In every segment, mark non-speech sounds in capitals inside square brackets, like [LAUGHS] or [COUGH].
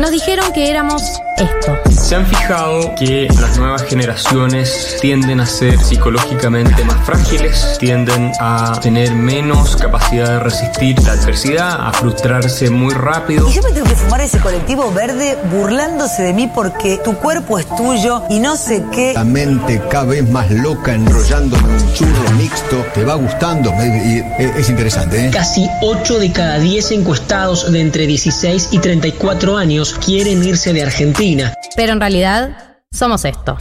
Nos dijeron que éramos esto. ¿Se han fijado que las nuevas generaciones tienden a ser psicológicamente más frágiles? Tienden a tener menos capacidad de resistir la adversidad, a frustrarse muy rápido. Y yo me tengo que fumar ese colectivo verde burlándose de mí porque tu cuerpo es tuyo y no sé qué. La mente cada vez más loca enrollándome un churro mixto. Te va gustando. eh, es interesante, ¿eh? Casi 8 de cada 10 encuestados de entre 16 y 34 años quieren irse de Argentina. Pero en realidad somos esto.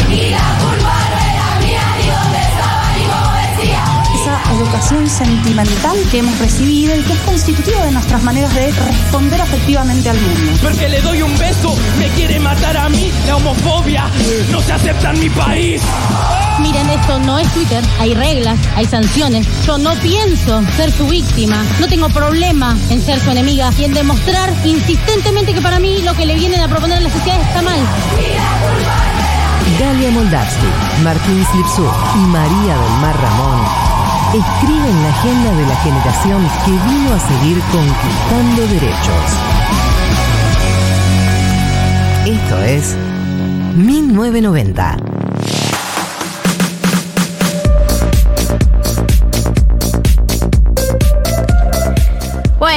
Educación sentimental que hemos recibido y que es constitutiva de nuestras maneras de responder afectivamente al mundo. Porque le doy un beso, me quiere matar a mí. La homofobia no se acepta en mi país. Miren, esto no es Twitter. Hay reglas, hay sanciones. Yo no pienso ser su víctima. No tengo problema en ser su enemiga y en demostrar insistentemente que para mí lo que le vienen a proponer a la sociedad está mal. Galia Moldavsky, Martín Slipsuk y María del Mar Ramón escriben la agenda de la generación que vino a seguir conquistando derechos. Esto es 1990.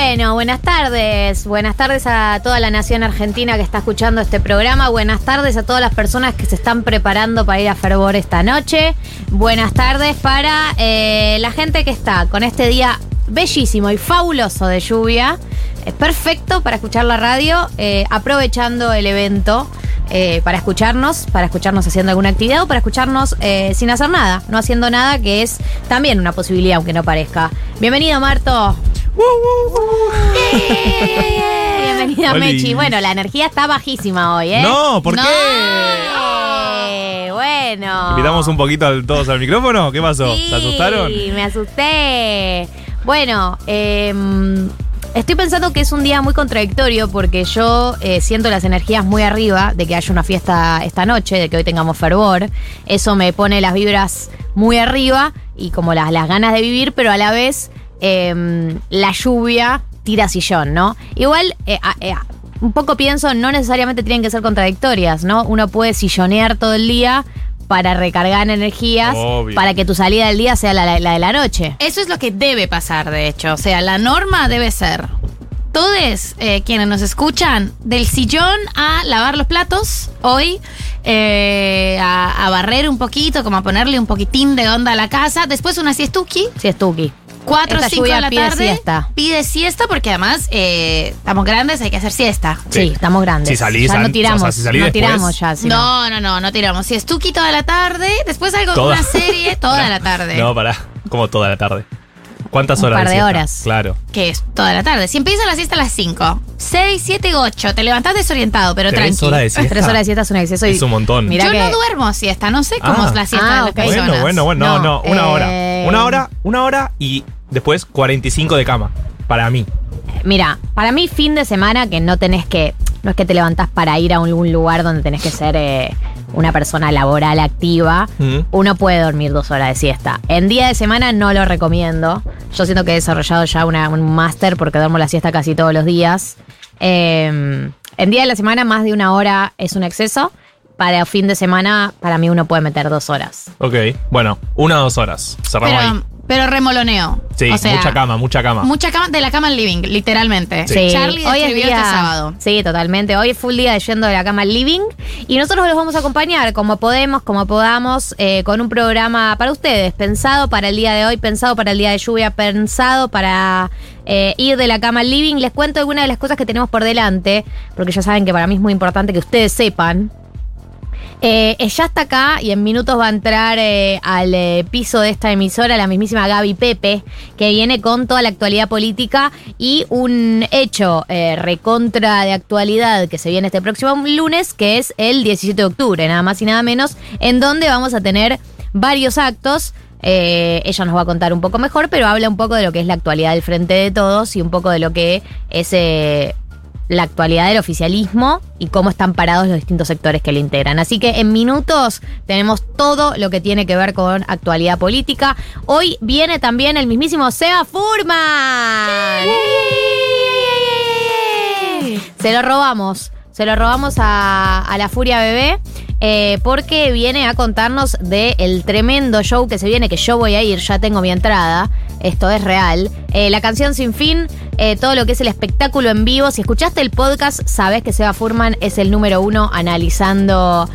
Bueno, buenas tardes. Buenas tardes a toda la nación argentina que está escuchando este programa. Buenas tardes a todas las personas que se están preparando para ir a Fervor esta noche. Buenas tardes para eh, la gente que está con este día bellísimo y fabuloso de lluvia. Es perfecto para escuchar la radio, eh, aprovechando el evento. eh, para escucharnos, para escucharnos haciendo alguna actividad o para escucharnos eh, sin hacer nada, no haciendo nada, que es también una posibilidad, aunque no parezca. Bienvenido, Marto. Bienvenida, Oli. Mechi. Bueno, la energía está bajísima hoy, ¿eh? No, ¿por qué? Eh, bueno. ¿Invitamos un poquito al- todos al micrófono? ¿Qué pasó? Sí, ¿Se asustaron? me asusté. Bueno, em, estoy pensando que es un día muy contradictorio porque yo eh, siento las energías muy arriba de que haya una fiesta esta noche, de que hoy tengamos fervor. Eso me pone las vibras muy arriba y como las, las ganas de vivir, pero a la vez em, la lluvia tira sillón, ¿no? Igual, eh, eh, un poco pienso, no necesariamente tienen que ser contradictorias, ¿no? Uno puede sillonear todo el día para recargar energías, Obvio. para que tu salida del día sea la, la de la noche. Eso es lo que debe pasar, de hecho. O sea, la norma debe ser. Todos eh, quienes nos escuchan, del sillón a lavar los platos hoy, eh, a, a barrer un poquito, como a ponerle un poquitín de onda a la casa. Después una siestuki, Si es Tuki. 4 o Esta 5 lluvia de la pide tarde. siesta. Pide siesta porque además eh, estamos grandes, hay que hacer siesta. Sí, estamos grandes. Si salís ya no tiramos, o sea, si salís no después- tiramos ya. si no. No, no, no, no tiramos. Siestuki toda la tarde, después algo, Toda. una serie [LAUGHS] toda la tarde. No, pará. Como toda la tarde. ¿Cuántas Un horas par de siesta? horas. Claro. que es toda la tarde. Si empieza la siesta a las 5, 6, 7, 8, te levantás desorientado, pero ¿Tres tranquilo. horas de siesta? Tres horas de siesta es un exceso. y- Es un montón. Mirá Yo que- no duermo siesta, no sé cómo Ah. es la siesta Ah, de las ok. personas. Bueno, bueno, bueno. No, No, no, una eh, hora. Una hora, una hora y después 45 de cama. Para mí. Mira, para mí fin de semana que no tenés que, no es que te levantás para ir a algún lugar donde tenés que ser eh, una persona laboral activa, Mm. uno puede dormir dos horas de siesta. En día de semana no lo recomiendo. Yo siento que he desarrollado ya una- un máster porque duermo la siesta casi todos los días. Eh, en día de la semana más de una hora es un exceso. Para fin de semana, para mí uno puede meter dos horas. Ok. Bueno, una o dos horas. Cerramos ahí. Pero, remoloneo. Sí, O sea, mucha cama, mucha cama. Mucha cama de la cama al living, literalmente. Sí. Charlie hoy es escribió día, este sábado. Sí, totalmente. Hoy es full día de yendo de la cama al living. Y nosotros los vamos a acompañar como podemos, como podamos, eh, con un programa para ustedes, pensado para el día de hoy, pensado para el día de lluvia, pensado para eh, ir de la cama al living. Les cuento algunas de las cosas que tenemos por delante, porque ya saben que para mí es muy importante que ustedes sepan. Eh, eh, ya está acá y en minutos va a entrar eh, al eh, piso de esta emisora la mismísima Gaby Pepe, que viene con toda la actualidad política y un hecho recontra de actualidad que se viene este próximo lunes, que es el 17 de octubre, nada más y nada menos, en donde vamos a tener varios actos. Ella nos va a contar un poco mejor, pero habla un poco de lo que es la actualidad del Frente de Todos y un poco de lo que es la actualidad del oficialismo y cómo están parados los distintos sectores que lo integran. Así que en minutos tenemos todo lo que tiene que ver con actualidad política. Hoy viene también el mismísimo Seba Furman. Se lo robamos. Se lo robamos a, a la Furia Bebé eh, porque viene a contarnos del tremendo show que se viene, que yo voy a ir, ya tengo mi entrada. Esto es real. Eh, la canción Sin Fin, eh, todo lo que es el espectáculo en vivo. Si escuchaste el podcast, sabes que Seba Furman es el número uno analizando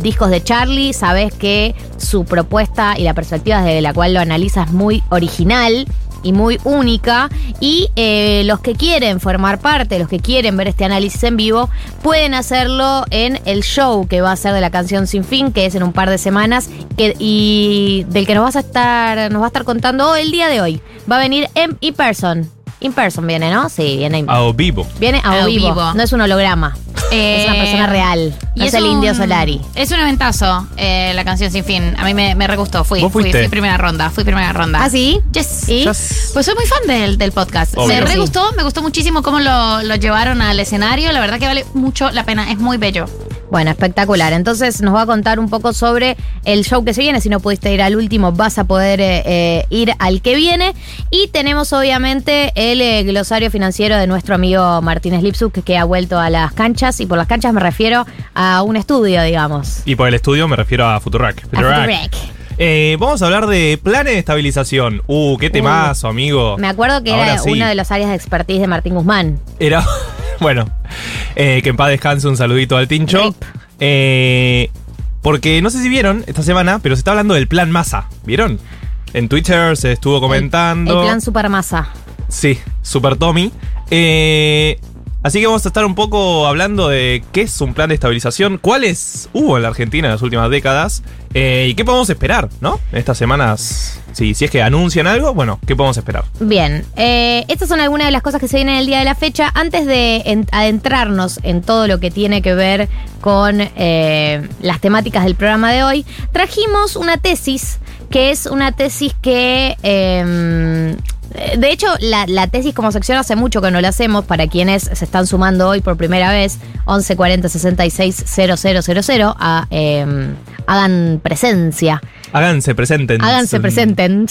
discos de Charlie. Sabes que su propuesta y la perspectiva desde la cual lo analiza es muy original y muy única. Y eh, los que quieren formar parte, los que quieren ver este análisis en vivo, pueden hacerlo en el show que va a ser de la canción Sin Fin, que es en un par de semanas, y del que nos vas a estar, nos va a estar contando el día de hoy. Va a venir en in person. In person viene, ¿no? Sí, viene in- A vivo. Viene a, A vivo. vivo. No es un holograma. es una Eh, persona real. No es el un- indio Solari. Es un eventazo eh, la canción Sin Fin. A mí me, me re gustó. Fui, ¿Vos fui, fui primera ronda. Fui primera ronda. ¿Ah, sí? Yes. ¿Y? Yes. Pues soy muy fan del, del podcast. Obvio. Me re Sí. gustó, me gustó muchísimo cómo lo, lo llevaron al escenario. La verdad que vale mucho la pena. Es muy bello. Bueno, espectacular. Entonces nos va a contar un poco sobre el show que se viene. Si no pudiste ir al último, vas a poder eh, eh, ir al que viene. Y tenemos obviamente el eh, glosario financiero de nuestro amigo Martínez Lipsuk, que, ha vuelto a las canchas. Y por las canchas me refiero a un estudio, digamos. Y por el estudio me refiero a Futurac. A Futurac. Eh, vamos a hablar de planes de estabilización. Uh, qué temazo, amigo. Me acuerdo que Ahora era sí. una de las áreas de expertise de Martín Guzmán. Era. [LAUGHS] Bueno, eh, que en paz descanse un saludito al Tincho. Rip. Eh, porque no sé si vieron esta semana, pero se está hablando del plan masa. ¿Vieron? En Twitter se estuvo comentando. El plan Supermasa. Sí, Super Tommy. Eh, así que vamos a estar un poco hablando de qué es un plan de estabilización, cuáles hubo en la Argentina en las últimas décadas eh, y qué podemos esperar, ¿no? Estas semanas, si, si es que anuncian algo, bueno, ¿qué podemos esperar? Bien, eh, estas son algunas de las cosas que se vienen el día de la fecha. Antes de en- adentrarnos en todo lo que tiene que ver con eh, las temáticas del programa de hoy, trajimos una tesis que es una tesis que... eh, de hecho, la, la tesis como sección hace mucho que no la hacemos para quienes se están sumando hoy por primera vez, 11 40 66 000, a, eh, hagan presencia. Háganse presenten. Háganse presenten.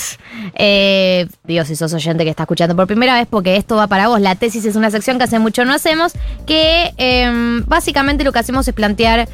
Eh, digo, si sos oyente que está escuchando por primera vez, porque esto va para vos. La tesis es una sección que hace mucho no hacemos, que eh, básicamente lo que hacemos es plantear,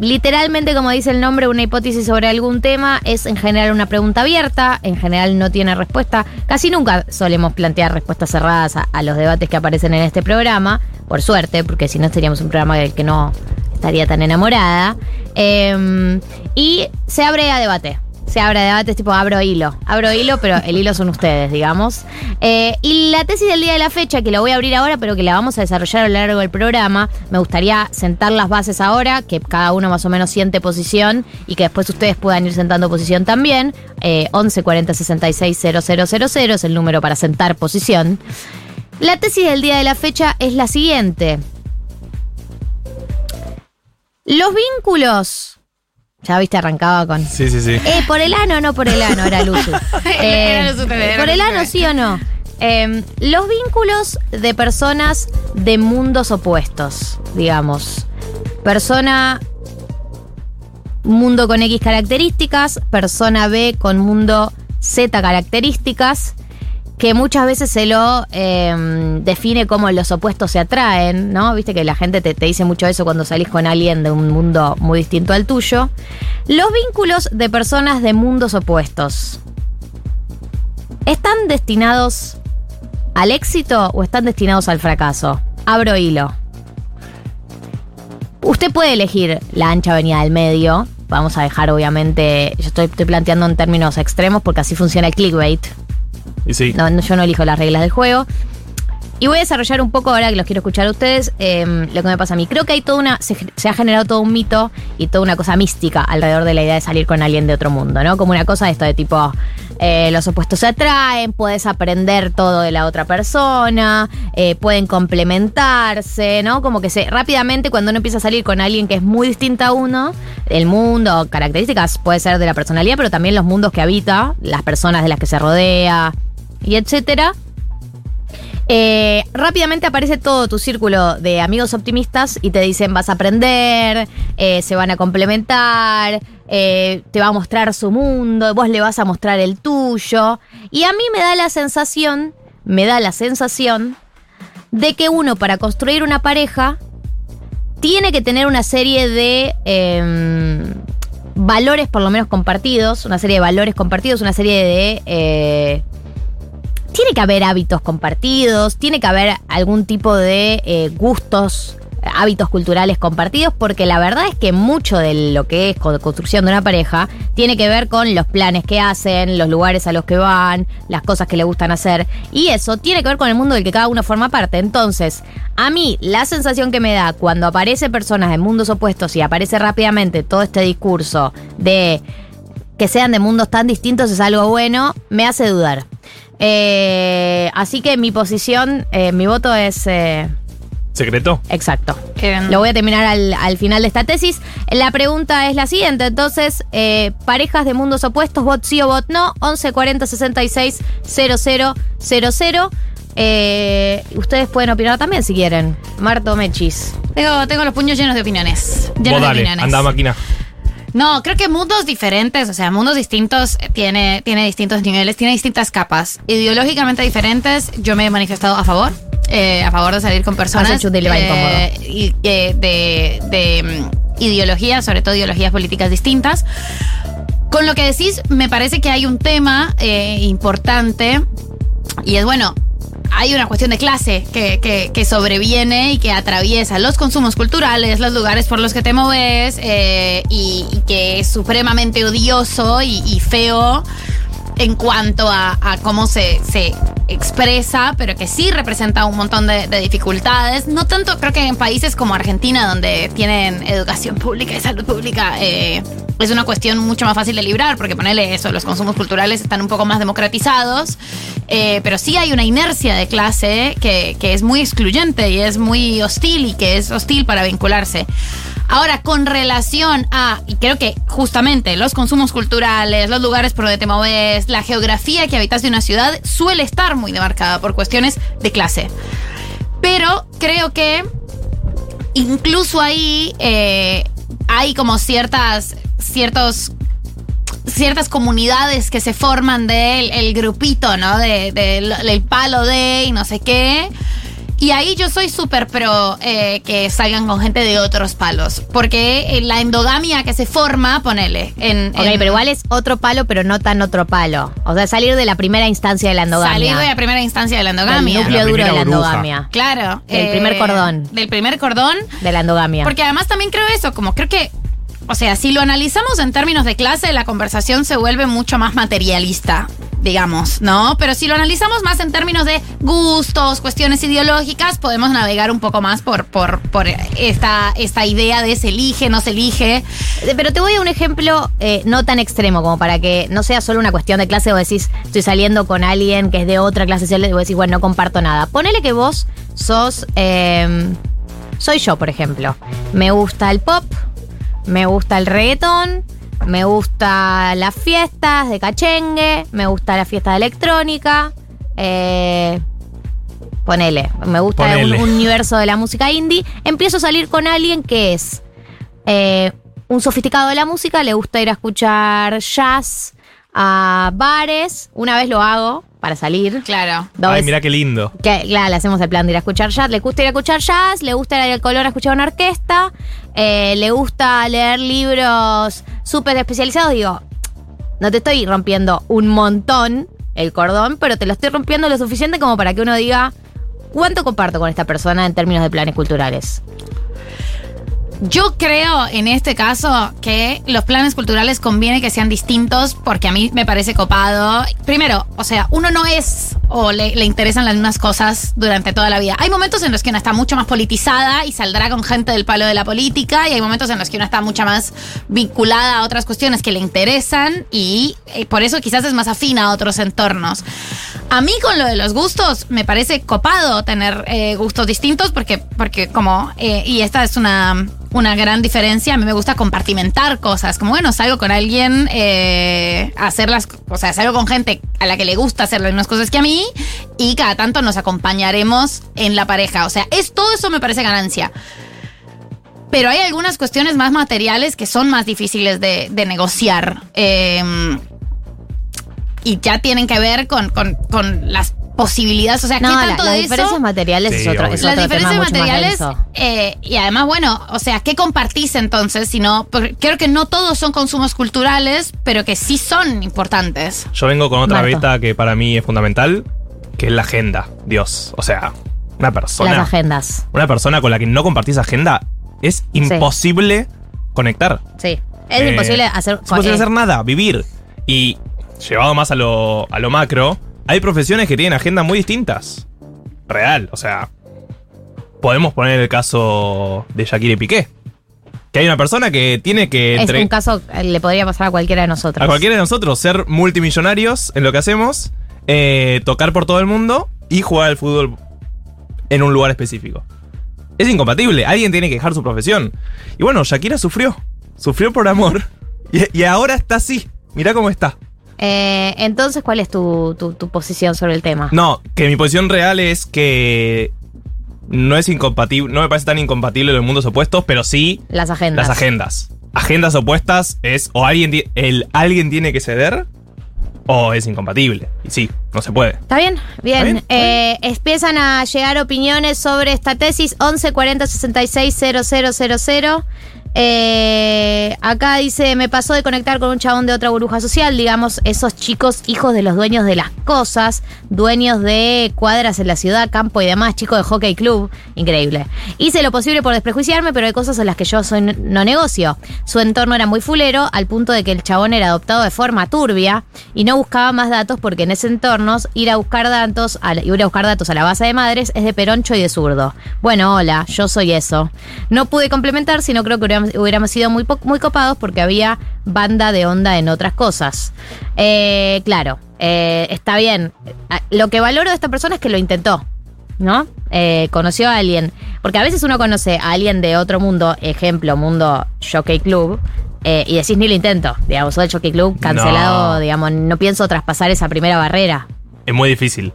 literalmente, como dice el nombre, una hipótesis sobre algún tema. Es en general una pregunta abierta, en general no tiene respuesta. Casi nunca solemos plantear respuestas cerradas a, los debates que aparecen en este programa, por suerte, porque si no seríamos un programa del que no estaría tan enamorada. Eh, y se abre a debate. Se abre debate, tipo abro hilo. Abro hilo, pero el hilo son ustedes, digamos. Eh, y la tesis del día de la fecha, que la voy a abrir ahora, pero que la vamos a desarrollar a lo largo del programa, me gustaría sentar las bases ahora, que cada uno más o menos siente posición y que después ustedes puedan ir sentando posición también. Eh, 11 40 66 000 es el número para sentar posición. La tesis del día de la fecha es la siguiente. Los vínculos. Ya viste, arrancaba con. Sí, sí, sí. Eh, por el ano o no por el ano, era Luzu. [LAUGHS] Eh, Era Luzu TV, era por el ano, sí o no. Eh, los vínculos de personas de mundos opuestos, digamos. Persona. Mundo con X características, persona B con mundo Z características, que muchas veces se lo eh, define como los opuestos se atraen, ¿no? Viste que la gente te, te dice mucho eso cuando salís con alguien de un mundo muy distinto al tuyo. Los vínculos de personas de mundos opuestos. ¿Están destinados al éxito o están destinados al fracaso? Abro hilo. Usted puede elegir la ancha avenida del medio. Vamos a dejar, obviamente, yo estoy, estoy planteando en términos extremos porque así funciona el clickbait. No, no, yo no elijo las reglas del juego. Y voy a desarrollar un poco, ahora que los quiero escuchar a ustedes, eh, lo que me pasa a mí. Creo que hay toda una. Se, se ha generado todo un mito y toda una cosa mística alrededor de la idea de salir con alguien de otro mundo, ¿no? Como una cosa de esto de tipo. eh, los opuestos se atraen, puedes aprender todo de la otra persona, eh, pueden complementarse, ¿no? Como que se rápidamente cuando uno empieza a salir con alguien que es muy distinta a uno, el mundo, características puede ser de la personalidad, pero también los mundos que habita, las personas de las que se rodea, y etcétera. Eh, rápidamente aparece todo tu círculo de amigos optimistas y te dicen vas a aprender, eh, se van a complementar, eh, te va a mostrar su mundo, vos le vas a mostrar el tuyo. Y a mí me da la sensación, me da la sensación de que uno para construir una pareja tiene que tener una serie de em, valores por lo menos compartidos, una serie de valores compartidos, una serie de... tiene que haber hábitos compartidos, tiene que haber algún tipo de eh, gustos, hábitos culturales compartidos, porque la verdad es que mucho de lo que es co- construcción de una pareja tiene que ver con los planes que hacen, los lugares a los que van, las cosas que le gustan hacer, y eso tiene que ver con el mundo del que cada uno forma parte. Entonces, a mí la sensación que me da cuando aparece personas de mundos opuestos y aparece rápidamente todo este discurso de que sean de mundos tan distintos es algo bueno, me hace dudar. Eh, así que mi posición, eh, mi voto es eh, ¿Secreto? exacto. Lo voy a terminar al, al final de esta tesis. La pregunta es la siguiente, entonces, eh, parejas de mundos opuestos, vot sí o vot no, 11 40 66 00 00. Eh, ustedes pueden opinar también si quieren. Marto Mechis. Tengo, tengo los puños llenos de opiniones. Llenos Vos de dale, opiniones. anda máquina. No, creo que mundos diferentes, o sea, mundos distintos, eh, tiene, tiene distintos niveles, tiene distintas capas. Ideológicamente diferentes, yo me he manifestado a favor, eh, a favor de salir con personas. Y le va eh, y, eh, de, de, mm, ideologías, sobre todo ideologías políticas distintas. Con lo que decís, me parece que hay un tema importante y es bueno. Hay una cuestión de clase que, que- sobreviene y que atraviesa los consumos culturales, los lugares por los que te moves eh, y, que es supremamente odioso y, feo en cuanto a, a cómo se, se expresa, pero que sí representa un montón de, de dificultades. No tanto, creo que en países como Argentina, donde tienen educación pública y salud pública, eh, es una cuestión mucho más fácil de librar, porque ponerle eso, los consumos culturales están un poco más democratizados, eh, pero sí hay una inercia de clase que, que es muy excluyente y es muy hostil y que es hostil para vincularse. Ahora, con relación a, y creo que justamente los consumos culturales, los lugares por donde te moves, la geografía que habitas de una ciudad suele estar muy demarcada por cuestiones de clase. Pero creo que incluso ahí eh, hay como ciertas, ciertos ciertas comunidades que se forman del el grupito, ¿no? De- del del palo de y no sé qué. Y ahí yo soy súper pro eh, que salgan con gente de otros palos. Porque eh, la endogamia que se forma, ponele. En, Ok, en- pero igual es otro palo, pero no tan otro palo. O sea, salir de la primera instancia de la endogamia. Salir de la primera instancia de la Del endogamia. núcleo La duro de la endogamia. Claro. eh, Del primer cordón. Del primer cordón. De la endogamia. Porque además también creo eso, como creo que, o sea, si lo analizamos en términos de clase, la conversación se vuelve mucho más materialista, digamos, ¿no? Pero si lo analizamos más en términos de gustos, cuestiones ideológicas, podemos navegar un poco más por, por, por esta, esta idea de se elige, no se elige. Eh, Pero te voy a un ejemplo eh, no tan extremo como para que no sea solo una cuestión de clase o decís, estoy saliendo con alguien que es de otra clase social y vos decís, bueno, no comparto nada. Ponele que vos sos, eh, soy yo, por ejemplo. Me gusta el pop, me gusta el reggaetón, me gusta las fiestas de cachengue, me gusta la fiesta de electrónica, eh, ponele, me gusta Ponele. un universo de la música indie. Empiezo a salir con alguien que es eh, un sofisticado de la música, le gusta ir a escuchar jazz a bares. Una vez lo hago para salir. Claro. Dos Ay, mira qué lindo. que, claro, le hacemos el plan de ir a escuchar jazz. Le gusta ir a escuchar jazz, le gusta ir al color a escuchar una orquesta, eh, le gusta leer libros súper especializados. Digo, no te estoy rompiendo un montón el cordón, pero te lo estoy rompiendo lo suficiente como para que uno diga, ¿cuánto comparto con esta persona en términos de planes culturales? Yo creo en este caso que los planes culturales conviene que sean distintos porque a mí me parece copado. Primero, o sea, uno no es o le, interesan las mismas cosas durante toda la vida. Hay momentos en los que uno está mucho más politizada y saldrá con gente del palo de la política y hay momentos en los que uno está mucho más vinculada a otras cuestiones que le interesan y eh, por eso quizás es más afina a otros entornos. A mí con lo de los gustos me parece copado tener eh, gustos distintos porque, porque como, eh, y esta es una, una gran diferencia, a mí me gusta compartimentar cosas, como bueno, salgo con alguien, eh, hacer las, o sea, salgo con gente a la que le gusta hacer las mismas cosas que a mí y cada tanto nos acompañaremos en la pareja, o sea, es todo eso me parece ganancia. Pero hay algunas cuestiones más materiales que son más difíciles de, de negociar. Eh, y ya tienen que ver con, con- con las posibilidades. O sea, No, ¿qué la- tanto las de diferencias eso? materiales es otro, es Las otro tema diferencias mucho más materiales, eh, y además, bueno, o sea, ¿qué compartís entonces? Si no, porque creo que no todos son consumos culturales, pero que sí son importantes. Yo vengo con otra Marto. beta que para mí es fundamental, que es la agenda. Dios. O sea, una persona. Las agendas. Una persona con la que no compartís agenda es imposible conectar. Sí. Es Eh, imposible hacer. Es imposible eh, hacer nada, vivir. Y llevado más a lo, a lo macro, hay profesiones que tienen agendas muy distintas. Real, o sea. Podemos poner el caso de Shakira y Piqué. Que hay una persona que tiene que Es un caso que le podría pasar a cualquiera de nosotros. a cualquiera de nosotros ser multimillonarios en lo que hacemos, eh, tocar por todo el mundo y jugar al fútbol en un lugar específico. Es incompatible, alguien tiene que dejar su profesión. Y bueno, Shakira sufrió, sufrió por amor y, y ahora está así. Mirá cómo está. Eh, entonces, ¿cuál es tu, tu- tu posición sobre el tema? No, que mi posición real es que no es incompatible, no me parece tan incompatible los mundos opuestos, pero sí Las agendas. las agendas. Agendas opuestas es o alguien, el, alguien tiene que ceder o es incompatible. Y sí, no se puede. ¿Está bien? Bien. ¿Está bien? ¿Está Eh, empiezan a llegar opiniones sobre esta tesis 11 40 66 000. Eh, acá dice, me pasó de conectar con un chabón de otra burbuja social, digamos, esos chicos hijos de los dueños de las cosas, dueños de cuadras en la ciudad, campo y demás, chicos de hockey club, increíble. Hice lo posible por desprejuiciarme, pero hay cosas en las que yo soy no negocio. Su entorno era muy fulero, al punto de que el chabón era adoptado de forma turbia y no buscaba más datos porque en ese entorno ir a buscar datos, a la, ir a buscar datos a la base de madres es de peroncho y de zurdo. Bueno, hola, yo soy eso. No pude complementar, sino creo que hubiéramos, hubiéramos sido muy, muy copados porque había banda de onda en otras cosas. Eh, claro, eh, está bien. Ah, Lo que valoro de esta persona es que lo intentó. ¿No? Eh, conoció a alguien. Porque a veces uno conoce a alguien de otro mundo, ejemplo, mundo Jockey Club, eh, y decís ni lo intento. Digamos, soy el Jockey Club cancelado, No. digamos, no pienso traspasar esa primera barrera. Es muy difícil.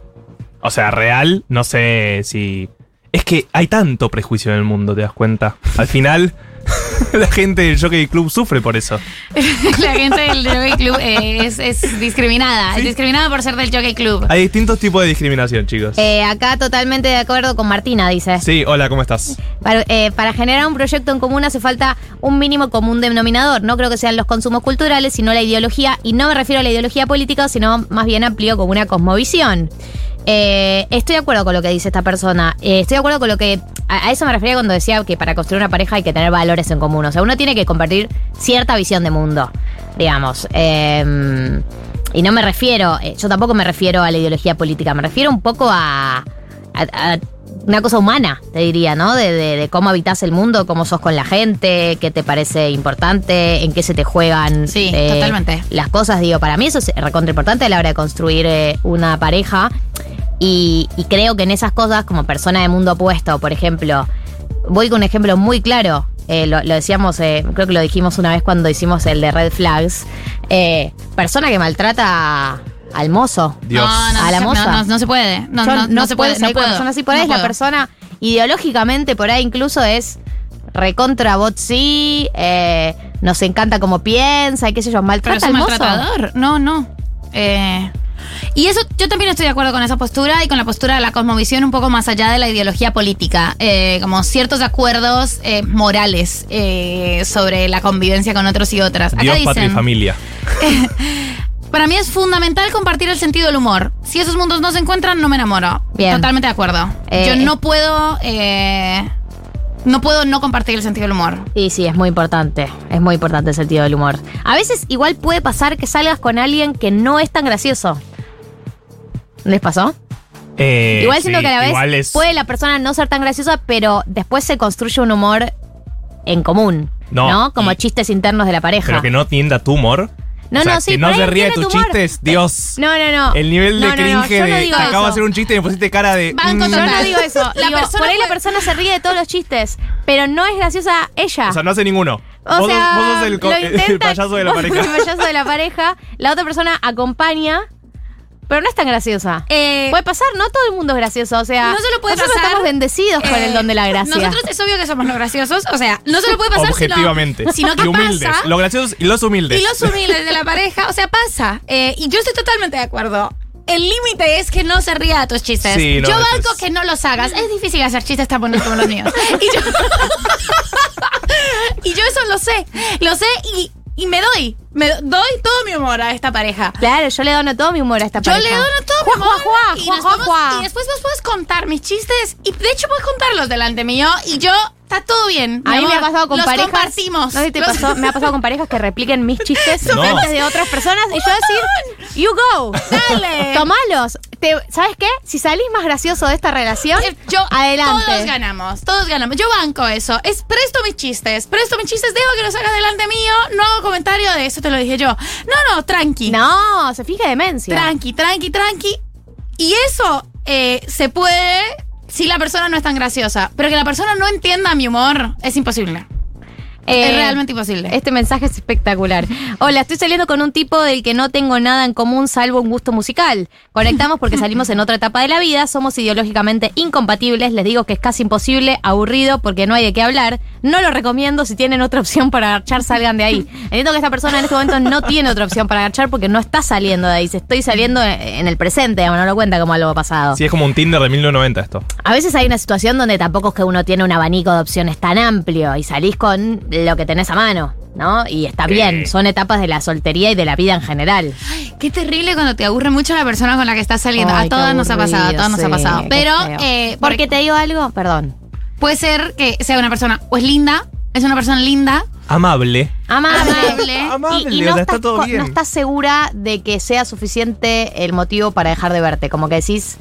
O sea, real, no sé si. Es que hay tanto prejuicio en el mundo, te das cuenta. Al final, [LAUGHS] la gente del Jockey Club sufre por eso. [LAUGHS] La gente del Jockey Club eh, es, es discriminada. Es discriminada por ser del Jockey Club. Hay distintos tipos de discriminación, chicos. Eh, acá totalmente de acuerdo con Martina, dice. Sí, hola, ¿cómo estás? Para, eh, para generar un proyecto en común hace falta un mínimo común denominador. No creo que sean los consumos culturales, sino la ideología. Y no me refiero a la ideología política, sino más bien amplio como una cosmovisión. Eh, estoy de acuerdo con lo que dice esta persona. Eh, estoy de acuerdo con lo que. A, eso me refería cuando decía que para construir una pareja hay que tener valores en común. O sea, uno tiene que compartir cierta visión de mundo, digamos. Eh, y no me refiero. eh, yo tampoco me refiero a la ideología política. Me refiero un poco a. a- a una cosa humana, te diría, ¿no? De, de- de cómo habitas el mundo, cómo sos con la gente, qué te parece importante, en qué se te juegan Sí, eh, totalmente. las cosas. Digo, para mí eso es recontra importante a la hora de construir eh, una pareja. Y, y creo que en esas cosas, como persona de mundo opuesto, por ejemplo, voy con un ejemplo muy claro. eh, lo, lo decíamos, creo que lo dijimos una vez cuando hicimos el de Red Flags. persona que maltrata al mozo. Dios. No, no, a la no, moza. no, no, no se puede. No, Yo no, no se puede. puedo No puedo. personas así por ahí. No es la puedo. persona ideológicamente por ahí incluso es recontra bot sí, eh, nos encanta como piensa y qué sé yo, Pero maltrata es al un mozo. maltratador. No, no. Eh, y eso, yo también estoy de acuerdo con esa postura y con la postura de la cosmovisión un poco más allá de la ideología política. Eh, como ciertos acuerdos eh, morales eh, sobre la convivencia con otros y otras. Acá Dios, patria y dicen, familia. [LAUGHS] [LAUGHS] para mí es fundamental compartir el sentido del humor. Si esos mundos no se encuentran, no me enamoro. Bien. Totalmente de acuerdo. Eh, yo no puedo... eh, no puedo no compartir el sentido del humor. Y sí, es muy importante. Es muy importante el sentido del humor. A veces igual puede pasar que salgas con alguien que no es tan gracioso. ¿Les pasó? Eh, igual siento sí, que a la vez es- puede la persona no ser tan graciosa, pero después se construye un humor en común. No, No, como y- chistes internos de la pareja. Pero que no tienda tu humor. No, O sea, no, sí, Que no se ríe de tus humor. chistes, Dios. No, no, no. El nivel de No, no, no, cringe yo de digo acabo de hacer un chiste y me pusiste cara de. Banco mm. Yo no digo eso. La Digo, persona por ahí la persona se ríe de todos los chistes, pero no es graciosa ella. O sea, no hace ninguno. O vos, sea, sos, vos sos el, lo [LAUGHS] el payaso de la vos sos pareja. El payaso de la pareja. La otra persona acompaña, pero no es tan graciosa. Eh, puede pasar, no todo el mundo es gracioso. O sea, No solo puede nosotros pasar, estamos bendecidos con eh, el don de la gracia. Nosotros es obvio que somos los graciosos. O sea, no solo puede pasar sino- Objetivamente. sino, que y humildes. pasa. Los graciosos y los humildes. Y los humildes de la pareja, o sea, pasa. Eh, y yo estoy totalmente de acuerdo. el límite es que no se ría de tus chistes. Sí, no, yo banco es- que no los hagas. Es difícil hacer chistes tan bonitos como los míos. Y yo, [LAUGHS] y yo eso lo sé. Lo sé y, y me doy. Me doy todo mi humor a esta pareja. Claro, yo le dono todo mi humor a esta Yo pareja. le dono todo Juá, mi humor. juá, juá, y, podemos- y después vos puedes contar mis chistes. Y de hecho puedes contarlos delante mío. Y yo, está todo bien. A mí me ha pasado con los parejas. compartimos. No sé si te Los- pasó, me ha pasado con parejas que repliquen mis [LAUGHS] chistes No. antes de otras personas y yo decir, you go, Dale. [LAUGHS] tomalos. Te- ¿Sabes qué? Si salís más gracioso de esta relación, Eh, Yo, adelante. Todos ganamos, todos ganamos. Yo banco eso. Es presto mis chistes, presto mis chistes, dejo que los hagas delante mío. No hago comentario de eso, te lo dije yo. No, no, tranqui. No, se fija demencia. Tranqui, tranqui, tranqui. Y eso eh, se puede si la persona no es tan graciosa. Pero que la persona no entienda mi humor es imposible. Eh, es realmente imposible. Este mensaje es espectacular. Hola, estoy saliendo con un tipo del que no tengo nada en común salvo un gusto musical. Conectamos porque salimos en otra etapa de la vida, somos ideológicamente incompatibles, les digo que es casi imposible, aburrido porque no hay de qué hablar. No lo recomiendo, si tienen otra opción para agachar, salgan de ahí. Entiendo que esta persona en este momento no tiene otra opción para agachar porque no está saliendo de ahí, se estoy saliendo en el presente, digamos, no lo cuenta como algo pasado. Sí, es como un Tinder de 1990 esto. A veces hay una situación donde tampoco es que uno tiene un abanico de opciones tan amplio y salís con lo que tenés a mano, ¿no? Y está bien, son etapas de la soltería y de la vida en general. Qué terrible cuando te aburre mucho la persona con la que estás saliendo. Ay, a todas nos ha pasado, a todas nos ha pasado. Pero, eh, Porque te digo algo, perdón. puede ser que sea una persona o es linda, es una persona linda, Amable. Amable. Amable. [LAUGHS] Y, y o no, sea, estás, está todo co- bien. no estás segura de que sea suficiente el motivo para dejar de verte. Como que decís,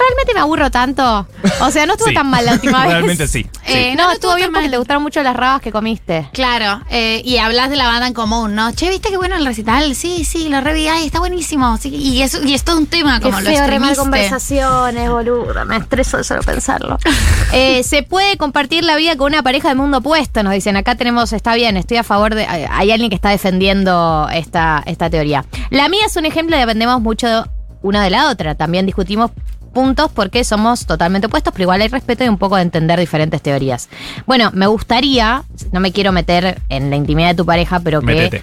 ¿realmente me aburro tanto? O sea, no estuvo Sí. tan mal la última [LAUGHS] vez. Realmente sí. sí. Eh, No, no, estuvo estuvo bien tan porque mal. te gustaron mucho las rabas que comiste. Claro, eh, y hablas de la banda en común, ¿no? Che, ¿viste qué bueno el recital? Sí, sí, lo reví, ay, está buenísimo. Sí, y, eso, y es todo un tema, como Qué lo feo extremiste. conversaciones, boluda. Me estreso de solo pensarlo. [LAUGHS] Eh, se puede compartir la vida con una pareja de mundo opuesto, nos dicen. Acá tenemos, está bien, estoy a favor de. Hay alguien que está defendiendo esta, esta teoría. La mía es un ejemplo de dependemos mucho una de la otra. También discutimos puntos porque somos totalmente opuestos, pero igual hay respeto y un poco de entender diferentes teorías. Bueno, me gustaría, no me quiero meter en la intimidad de tu pareja, pero que Métete.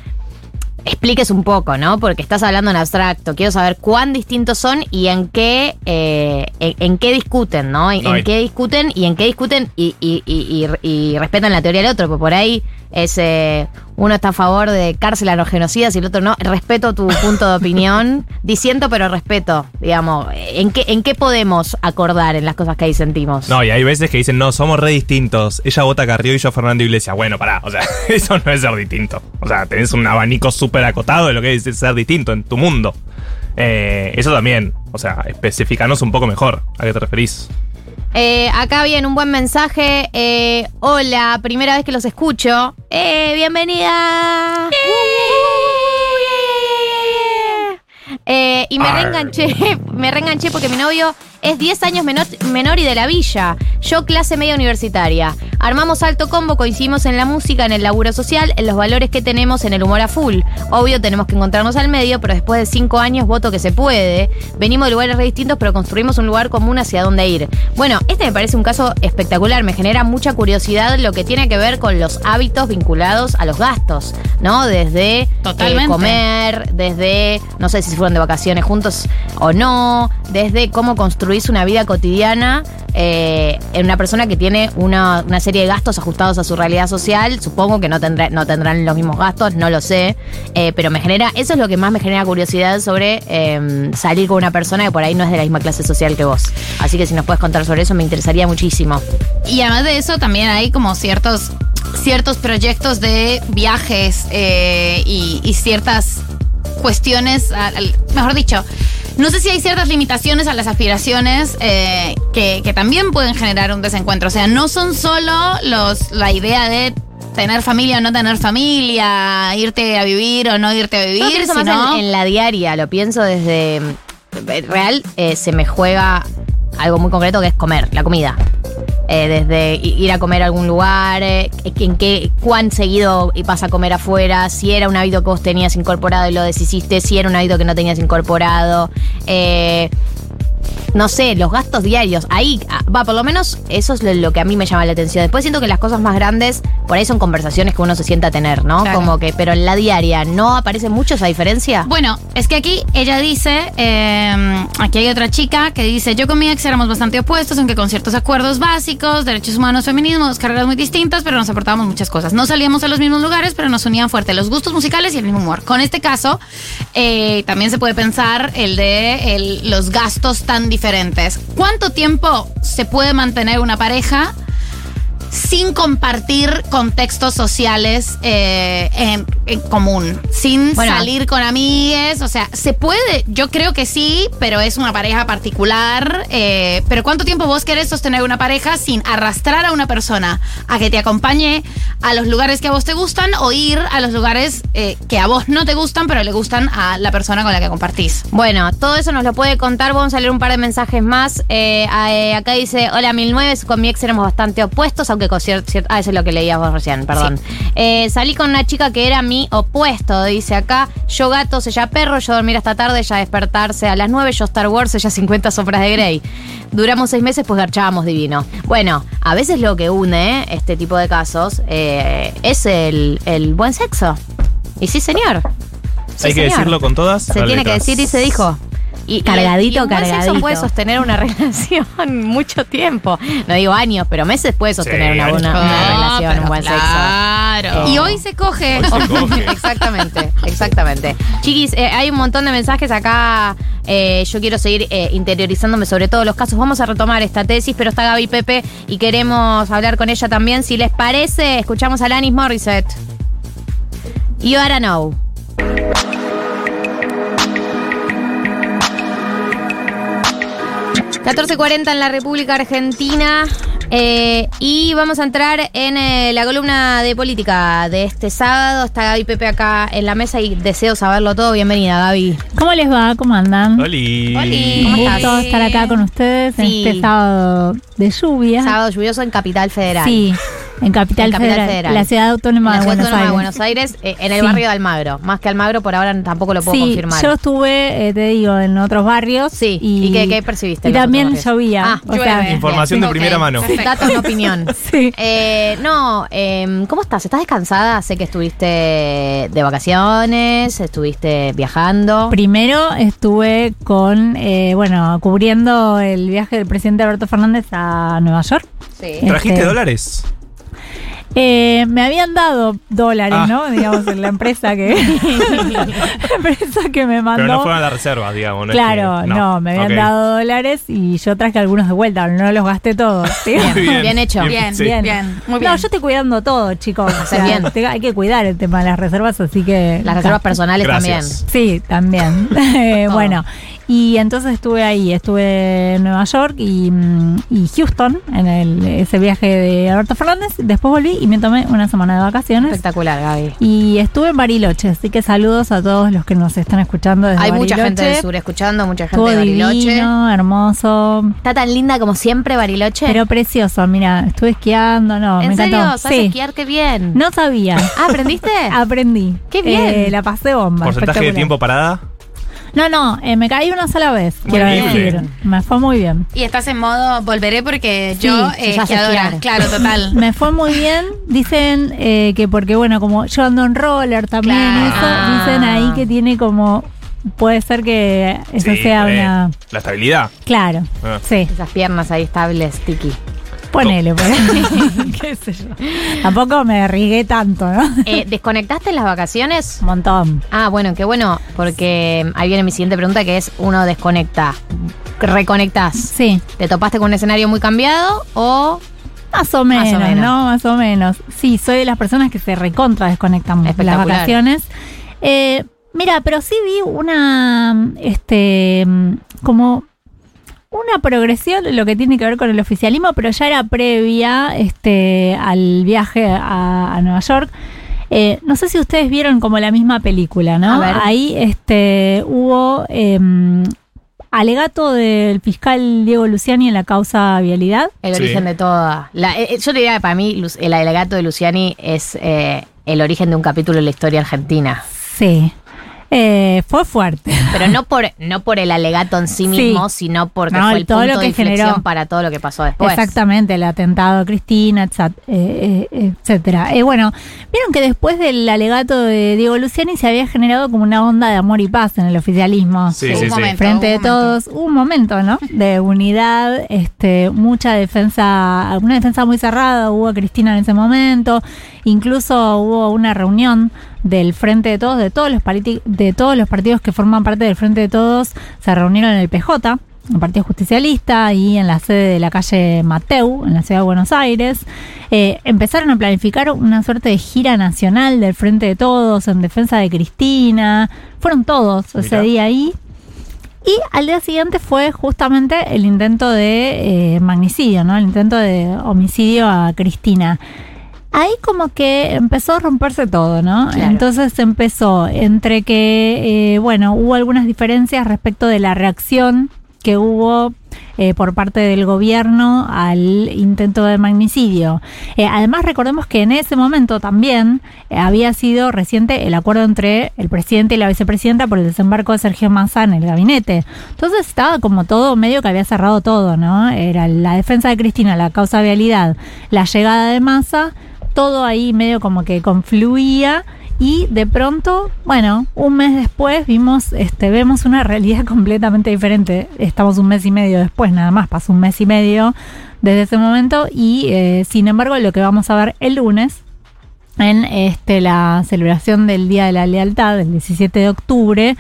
expliques un poco, ¿no? Porque estás hablando en abstracto. Quiero saber cuán distintos son y en qué, eh, en, en qué discuten, ¿no? En, No, en y- qué discuten y en qué discuten y, y- y- y- y respetan la teoría del otro. Porque por ahí es eh, uno está a favor de cárcel a los genocidas y el otro no. Respeto tu punto de opinión. [LAUGHS] Disiento, pero respeto. Digamos, ¿en qué, ¿en qué podemos acordar en las cosas que ahí sentimos? No, y hay veces que dicen, no, somos re distintos. Ella vota Carrió y yo Fernando Iglesias. Bueno, pará, o sea, [LAUGHS] eso no es ser distinto. O sea, tenés un abanico súper acotado de lo que es ser distinto en tu mundo. Eh, eso también, o sea, especificanos un poco mejor a qué te referís. Eh, acá viene un buen mensaje. Eh, hola, primera vez que los escucho. Eh, bienvenida. Eh, y me reenganché, [LAUGHS] me reenganché porque mi novio es 10 años menor, menor y de la villa. Yo clase media universitaria. Armamos alto combo, coincidimos en la música, en el laburo social, en los valores que tenemos, en el humor a full. Obvio tenemos que encontrarnos al medio, pero después de 5 años voto que se puede. Venimos de lugares re distintos, pero construimos un lugar común hacia dónde ir. Bueno, este me parece un caso espectacular. Me genera mucha curiosidad lo que tiene que ver con los hábitos vinculados a los gastos, ¿no? Desde eh, Totalmente. comer, desde, no sé si fueron de vacaciones juntos o no, desde cómo construís una vida cotidiana eh, en una persona que tiene una, una serie de gastos ajustados a su realidad social. Supongo que no, tendrá, no tendrán los mismos gastos, no lo sé, eh, pero me genera, eso es lo que más me genera curiosidad sobre eh, salir con una persona que por ahí no es de la misma clase social que vos. Así que si nos puedes contar sobre eso me interesaría muchísimo. Y además de eso también hay como ciertos, ciertos proyectos de viajes eh, y ciertas cuestiones, al- al- mejor dicho, no sé si hay ciertas limitaciones a las aspiraciones eh, que, que también pueden generar un desencuentro. O sea, no son solo los, la idea de tener familia o no tener familia, irte a vivir o no irte a vivir, más sino- en, en la diaria, lo pienso desde eh, real, eh, se me juega algo muy concreto que es comer, la comida. Eh, desde ir a comer a algún lugar, eh, en qué, cuán seguido vas a comer afuera, si era un hábito que vos tenías incorporado y lo deshiciste, si era un hábito que no tenías incorporado. Eh, no sé, los gastos diarios. Ahí, ah, va, por lo menos eso es lo, que a mí me llama la atención. Después siento que las cosas más grandes, por ahí son conversaciones que uno se sienta a tener, ¿no? Claro. Como que, pero en la diaria, ¿no aparece mucho esa diferencia? Bueno, es que aquí ella dice, eh, aquí hay otra chica que dice, yo con mi ex éramos bastante opuestos, aunque con ciertos acuerdos básicos, derechos humanos, feminismos, carreras muy distintas, pero nos aportábamos muchas cosas. No salíamos a los mismos lugares, pero nos unían fuerte los gustos musicales y el mismo humor. Con este caso, eh, también se puede pensar el de el- los gastos tan diferentes. ¿Cuánto tiempo se puede mantener una pareja? Sin compartir contextos sociales eh, en, en común, sin Bueno. salir con amigues, o sea, se puede, yo creo que sí, pero es una pareja particular, eh, pero ¿cuánto tiempo vos querés sostener una pareja sin arrastrar a una persona a que te acompañe a los lugares que a vos te gustan o ir a los lugares eh, que a vos no te gustan, pero le gustan a la persona con la que compartís? Bueno, todo eso nos lo puede contar. Vamos a leer un par de mensajes más. Eh, eh, acá dice: Hola, 1009. Con mi ex éramos bastante opuestos, aunque con cierto. ah, eso es lo que leías vos recién, perdón. Eh, salí con una chica que era mi opuesto, dice acá. Yo gatos, ella perro, yo dormir hasta tarde, ella despertarse a las 9, yo Star Wars, ella 50 sombras de Grey. Duramos seis meses, pues garchábamos divino. Bueno, a veces lo que une este tipo de casos eh, es el, el buen sexo. Y sí, señor. Sí, Hay que decirlo con todas. Se tiene que decir y se dijo. Y, Cargadito, y un buen sexo cargadito. puede sostener una [LAUGHS] relación mucho tiempo. No digo años, pero meses puede sostener Sí, una, años. una- una Ah, relación, pero un buen claro. sexo. Eh, Y hoy se coge. Hoy se [LAUGHS] coge. exactamente, exactamente. Chiquis, eh, hay un montón de mensajes acá. eh, yo quiero seguir eh, interiorizándome sobre todos los casos. Vamos a retomar esta tesis, pero está Gaby Pepe y queremos hablar con ella también. Si les parece, escuchamos a Lanis Morissette. You Oughta Know. ...14.40 en la República Argentina... eh, y vamos a entrar en eh, la columna de política de este sábado. Está Gaby Pepe acá en la mesa y deseo saberlo todo. Bienvenida, Gaby. ¿Cómo les va? ¿Cómo andan? Oli. Oli. Un ¿Cómo estás? gusto estar acá con ustedes Sí. en este sábado de lluvia. Sábado lluvioso en Capital Federal. Sí, en Capital, En Capital Federal, Federal. la ciudad autónoma la de Buenos autónoma Aires. de Buenos Aires, eh, en el Sí. barrio de Almagro. Más que Almagro, por ahora tampoco lo puedo sí, confirmar. yo estuve, eh, te digo, en otros barrios. Sí, ¿y qué- qué percibiste Y también llovía. Ah, o sea. Información de primera mano. [LAUGHS] Datos, no opinión. [LAUGHS] Sí. Eh, no, eh, ¿cómo estás? ¿Estás descansada? Sé que estuviste de vacaciones, estuviste viajando. Primero estuve con, eh, bueno, cubriendo el viaje del presidente Alberto Fernández a Nueva York. Sí. ¿Trajiste Este, dólares? Eh, me habían dado dólares, Ah. ¿no? Digamos, en la empresa que, [LAUGHS] la empresa que me mandó. Pero no fueron las reservas, digamos. no es Claro, que- no, me habían dado dólares y yo traje algunos de vuelta, no los gasté todos. [LAUGHS] ¿sí? Bien, Bien hecho. Bien, sí. bien, bien. Muy bien. No, yo estoy cuidando todo, chicos. O sea, bien. te- hay que cuidar el tema de las reservas, así que. Las reservas personales Gracias. Sí, también. [LAUGHS] Eh, bueno, y entonces estuve ahí, estuve en Nueva York y, mm, y Houston, en el, ese viaje de Alberto Fernández. Después volví y me tomé una semana de vacaciones. Espectacular, Gaby. Y estuve en Bariloche, así que saludos a todos los que nos están escuchando desde Hay mucha gente del sur escuchando, mucha gente Estuvo de Bariloche. divino, hermoso, Está tan linda como siempre Bariloche. pero precioso. Mira, estuve esquiando, no, ¿En me serio? encantó. ¿Sabes Sí, esquiar? Qué bien. no sabía. [LAUGHS] Ah, ¿aprendiste? Aprendí. Qué bien. Eh, la pasé bomba. ¿Porcentaje de tiempo parada? No, no, eh, me caí una sola vez, quiero Increíble. decir. Me fue muy bien. Y estás en modo volveré porque Sí, yo eh. Claro, total. [LAUGHS] Me fue muy bien. Dicen eh, que porque, bueno, como yo ando en roller también, Claro. eso, dicen ahí que tiene como. Puede ser que eso Sí, sea una. La estabilidad. Claro, Ah. sí. Esas piernas ahí estables, Tiki. Ponele, pues. [LAUGHS] [LAUGHS] ¿Qué sé yo? [LAUGHS] Tampoco me arriesgué tanto, ¿no? Eh, ¿Desconectaste en las vacaciones? Un montón. Ah, bueno, qué bueno, porque ahí viene mi siguiente pregunta que es, uno desconecta, reconectás. Sí. ¿Te topaste con un escenario muy cambiado o Más o menos, Más o menos. ¿no? Más o menos. Sí, soy de las personas que se recontra desconectan de las vacaciones. Eh, mira, pero sí vi una, este, como una progresión en lo que tiene que ver con el oficialismo, pero ya era previa, este, al viaje a, a Nueva York. Eh, no sé si ustedes vieron como la misma película, ¿no? A ver. Ahí, este, hubo em, alegato del fiscal Diego Luciani en la causa vialidad. el Sí. origen de toda? La- eh, yo diría que para mí el alegato de Luciani es eh, el origen de un capítulo de la historia argentina. Sí. Eh, fue fuerte. [LAUGHS] Pero no por, [LAUGHS] no por el alegato en sí Sí. mismo, sino porque No, fue el todo punto lo de que inflexión generó. para todo lo que pasó después. Exactamente, el atentado a Cristina, eh, eh, etcétera. Eh, bueno, vieron que después del alegato de Diego Luciani se había generado como una onda de amor y paz en el oficialismo. Sí, sí, un sí. momento, Frente un de momento. todos, un momento, ¿no? De unidad, este, mucha defensa, alguna defensa muy cerrada hubo a Cristina en ese momento, incluso hubo una reunión del Frente de Todos, de todos los de todos los partidos que forman parte del Frente de Todos, se reunieron en el PJ, el Partido Justicialista, y en la sede de la calle Mateu, en la ciudad de Buenos Aires. Eh, empezaron a planificar una suerte de gira nacional del Frente de Todos en defensa de Cristina. Fueron todos ese día ahí. Y al día siguiente fue justamente el intento de eh, magnicidio, ¿no? El intento de homicidio a Cristina. Ahí como que empezó a romperse todo, ¿no? Claro. Entonces empezó entre que, eh, bueno, hubo algunas diferencias respecto de la reacción que hubo eh, por parte del gobierno al intento de magnicidio. Eh, además, recordemos que en ese momento también eh, había sido reciente el acuerdo entre el presidente y la vicepresidenta por el desembarco de Sergio Massa en el gabinete. Entonces estaba como todo medio que había cerrado todo, ¿no? Era la defensa de Cristina, la causa vialidad, la llegada de Massa, todo ahí medio como que confluía y de pronto, bueno, un mes después vimos, este, vemos una realidad [LAUGHS] completamente diferente. Estamos un mes y medio después, nada más, pasó un mes y medio desde ese momento y eh, sin embargo lo que vamos a ver el lunes en este, la celebración del Día de la Lealtad, el 17 de octubre,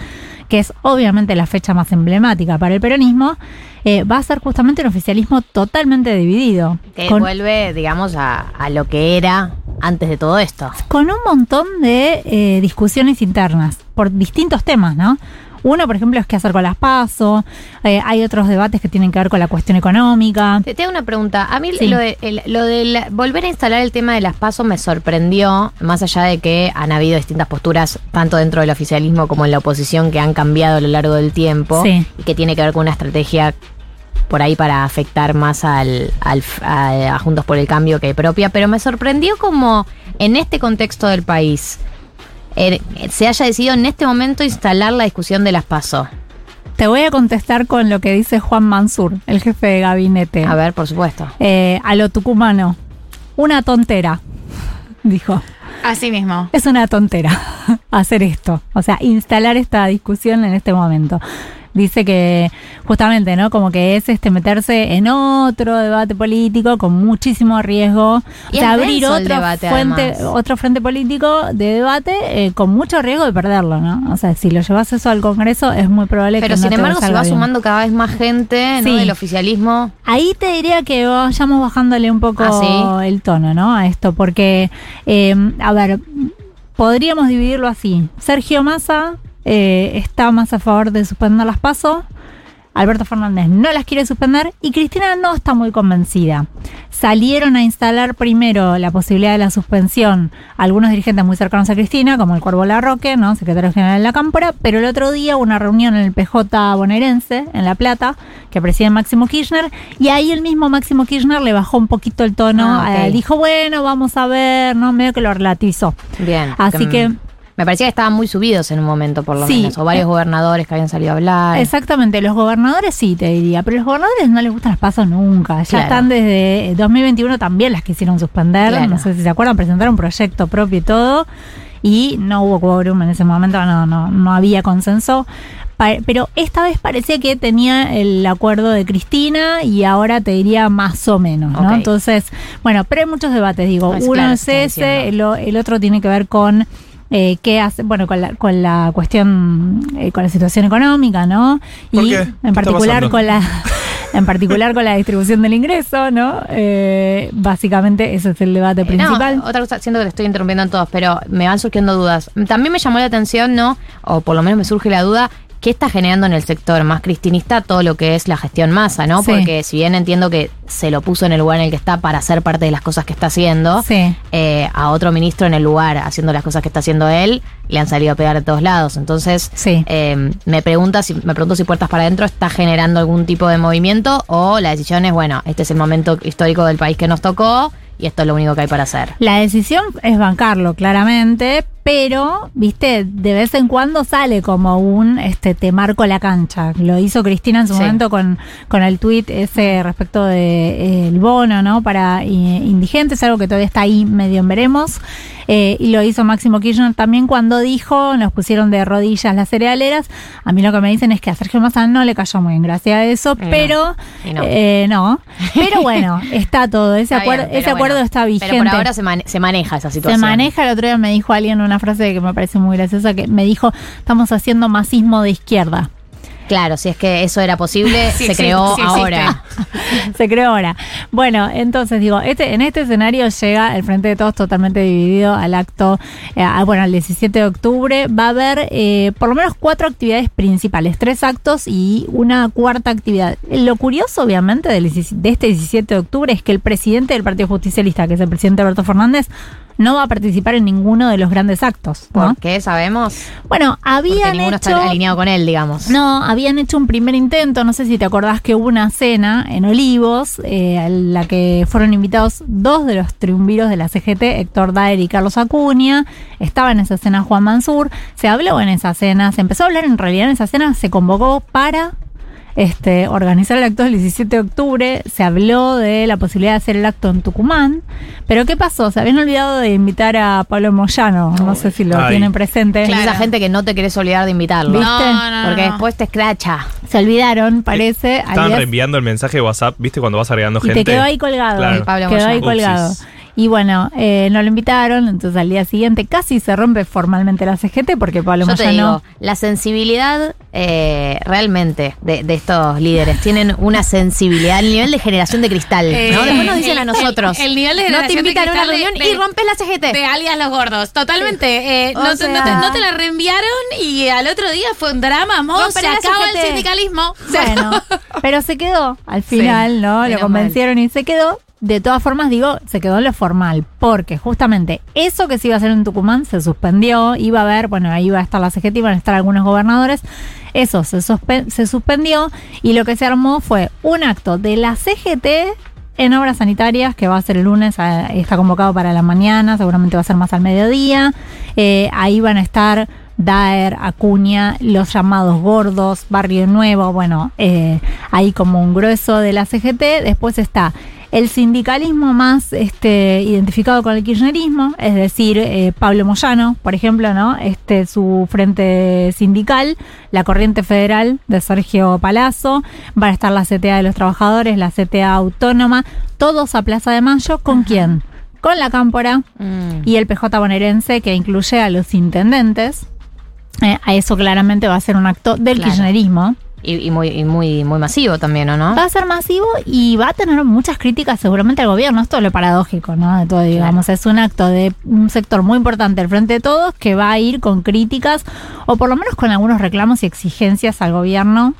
que es obviamente la fecha más emblemática para el peronismo, eh, va a ser justamente un oficialismo totalmente dividido. Que con- vuelve, digamos, a, a lo que era antes de todo esto. con un montón de eh, discusiones internas por distintos temas, ¿no? Uno, por ejemplo, es qué hacer con las PASO. eh, hay otros debates que tienen que ver con la cuestión económica. Te, te hago una pregunta. A mí Sí. lo de, el- lo de la- volver a instalar el tema de las pasos me sorprendió, más allá de que han habido distintas posturas, tanto dentro del oficialismo como en la oposición, que han cambiado a lo largo del tiempo Sí. y que tiene que ver con una estrategia por ahí para afectar más al, al- a, a Juntos por el Cambio que propia, pero me sorprendió como en este contexto del país eh, se haya decidido en este momento instalar la discusión de las PASO. Te voy a contestar con lo que dice Juan Mansur, el jefe de gabinete. A ver, por supuesto. Eh, a lo tucumano. Una tontera, [LAUGHS] dijo. Así mismo. Es una tontera [LAUGHS] hacer esto, o sea, instalar esta discusión en este momento. Dice que justamente, ¿no? Como que es este meterse en otro debate político con muchísimo riesgo. Y abrir otro debate, fuente, además. otro frente político de debate eh, con mucho riesgo de perderlo, ¿no? O sea, si lo llevas eso al Congreso es muy probable Pero que no sin embargo se va bien. sumando cada vez más gente ¿no? Sí. del oficialismo. Ahí te diría que vayamos bajándole un poco ¿Ah, el tono, ¿no? A esto, porque, eh, a ver, podríamos dividirlo así. Sergio Massa eh, está más a favor de suspender las pasos. Alberto Fernández no las quiere suspender y Cristina no está muy convencida. Salieron a instalar primero la posibilidad de la suspensión algunos dirigentes muy cercanos a Cristina, como el Cuervo Larroque, ¿no? secretario general de la Cámpora, pero el otro día hubo una reunión en el PJ bonaerense, en La Plata, que preside Máximo Kirchner, y ahí el mismo Máximo Kirchner le bajó un poquito el tono, Ah, eh, dijo, bueno, vamos a ver, ¿no? medio que lo relativizó. Bien. Así que- Me parecía que estaban muy subidos en un momento, por lo Sí. menos. O varios gobernadores que habían salido a hablar. Exactamente, los gobernadores sí te diría, pero los gobernadores no les gustan las pasos nunca. Ya Claro. están desde 2021 también las quisieron suspender. Claro. No sé si se acuerdan, presentaron un proyecto propio y todo. Y no hubo quórum en ese momento, no, no, no había consenso. Pero esta vez parecía que tenía el acuerdo de Cristina y ahora te diría más o menos, ¿no? Entonces, bueno, pero hay muchos debates, digo. Es Uno claro, es ese, el, el otro tiene que ver con eh, qué hace, bueno, con la, con la cuestión, eh, con la situación económica, ¿no? ¿Por y qué? ¿Qué en particular con la, [LAUGHS] en particular con la distribución del ingreso, ¿no? Eh, básicamente ese es el debate Eh, no, principal. otra cosa, siento que te estoy interrumpiendo en todos, pero me van surgiendo dudas. También me llamó la atención, ¿no? O por lo menos me surge la duda. ¿Qué está generando en el sector más cristinista todo lo que es la gestión masa, no? Sí. Porque si bien entiendo que se lo puso en el lugar en el que está para hacer parte de las cosas que está haciendo, Sí. eh, a otro ministro en el lugar haciendo las cosas que está haciendo él, le han salido a pegar de todos lados. Entonces, Sí. eh, me pregunta si, me pregunto si Puertas para Adentro está generando algún tipo de movimiento o la decisión es, bueno, este es el momento histórico del país que nos tocó y esto es lo único que hay para hacer. La decisión es bancarlo, claramente, pero, viste, de vez en cuando sale como un este te marco la cancha. Lo hizo Cristina en su Sí. momento con, con el tuit ese respecto del bono, ¿no? Para eh, indigentes, algo que todavía está ahí medio en veremos. Eh, y lo hizo Máximo Kirchner también cuando dijo, nos pusieron de rodillas las cerealeras. A mí lo que me dicen es que a Sergio Massa no le cayó muy en gracia eso, no. pero Y no. eh, no. Pero bueno, [LAUGHS] está todo. Ese, Está acuerdo, bien, ese acuerdo bueno. está vigente. Pero por ahora se, mane- se maneja esa Se situación. maneja, el otro día me dijo alguien una frase que me parece muy graciosa, que me dijo, estamos haciendo masismo de izquierda. Claro, si es que eso era posible, [LAUGHS] Sí, se sí, creó sí ahora. [LAUGHS] Se creó ahora. Bueno, entonces digo, este, en este escenario llega el Frente de Todos totalmente dividido al acto, eh, a- bueno, el 17 de octubre. Va a haber eh, por lo menos cuatro actividades principales, tres actos y una cuarta actividad. Lo curioso, obviamente, del 17 de este 17 de octubre es que el presidente del Partido Justicialista, que es el presidente Alberto Fernández, no va a participar en ninguno de los grandes actos. ¿no? ¿Por qué sabemos? Bueno, Porque habían ninguno hecho... está alineado con él, digamos. No, habían hecho un primer intento, no sé si te acordás que hubo una cena en Olivos, eh, a la que fueron invitados dos de los triunviros de la CGT, Héctor Daer y Carlos Acuña. Estaba en esa cena Juan Mansur, se habló en esa cena, se empezó a hablar en realidad en esa cena, se convocó para este, organizar el acto del 17 de octubre, se habló de la posibilidad de hacer el acto en Tucumán, pero ¿qué pasó? Se habían olvidado de invitar a Pablo Moyano, no sé si lo Ay. tienen presente. Es esa gente que no te querés olvidar de invitarlo. ¿Viste? No, no, Porque no. después te escracha. Se olvidaron, parece. día- reenviando el mensaje de WhatsApp, ¿viste? Cuando vas agregando y gente. te quedó ahí colgado. Claro. Pablo quedó ahí colgado. Upsis. Y bueno, eh, no lo invitaron, entonces al día siguiente casi se rompe formalmente la CGT porque Pablo Yo te Moyano. digo, la sensibilidad eh, realmente de, de estos líderes tienen una sensibilidad, el nivel de generación de cristal, Eh, ¿no? Después nos dicen a nosotros. El, el nivel de no te generación de invitan a una reunión de- y rompes la CGT. De alias los gordos, totalmente. Eh, no, te, sea- no te- no te la reenviaron y al otro día fue un drama, mo, se acaba el sindicalismo. Bueno, [LAUGHS] pero se quedó al final, ¿no? Lo convencieron y se quedó. De todas formas, digo, se quedó en lo formal, porque justamente eso que se iba a hacer en Tucumán se suspendió, iba a haber, bueno, ahí iba a estar la CGT, iban a estar algunos gobernadores, eso se, se suspendió y lo que se armó fue un acto de la CGT en obras sanitarias, que va a ser el lunes, a- está convocado para la mañana, seguramente va a ser más al mediodía, Eh, ahí van a estar Daer, Acuña, los llamados gordos, Barrio Nuevo, bueno, eh, ahí como un grueso de la CGT. Después está el sindicalismo más este, identificado con el kirchnerismo, es decir, eh, Pablo Moyano, por ejemplo, ¿no? Este, su frente sindical, la corriente federal de Sergio Palazzo, van a estar la CTA de los trabajadores, la CTA autónoma, todos a Plaza de Mayo, ¿con quién? Con la Cámpora Mm. y el PJ bonaerense que incluye a los intendentes. Eh, a eso claramente va a ser un acto del Claro. kirchnerismo. Y, y muy, y muy, muy masivo también, ¿o no? Va a ser masivo y va a tener muchas críticas seguramente al gobierno. Esto es lo paradójico, ¿no? De todo, digamos. Es un acto de un sector muy importante del Frente de Todos que va a ir con críticas o por lo menos con algunos reclamos y exigencias al gobierno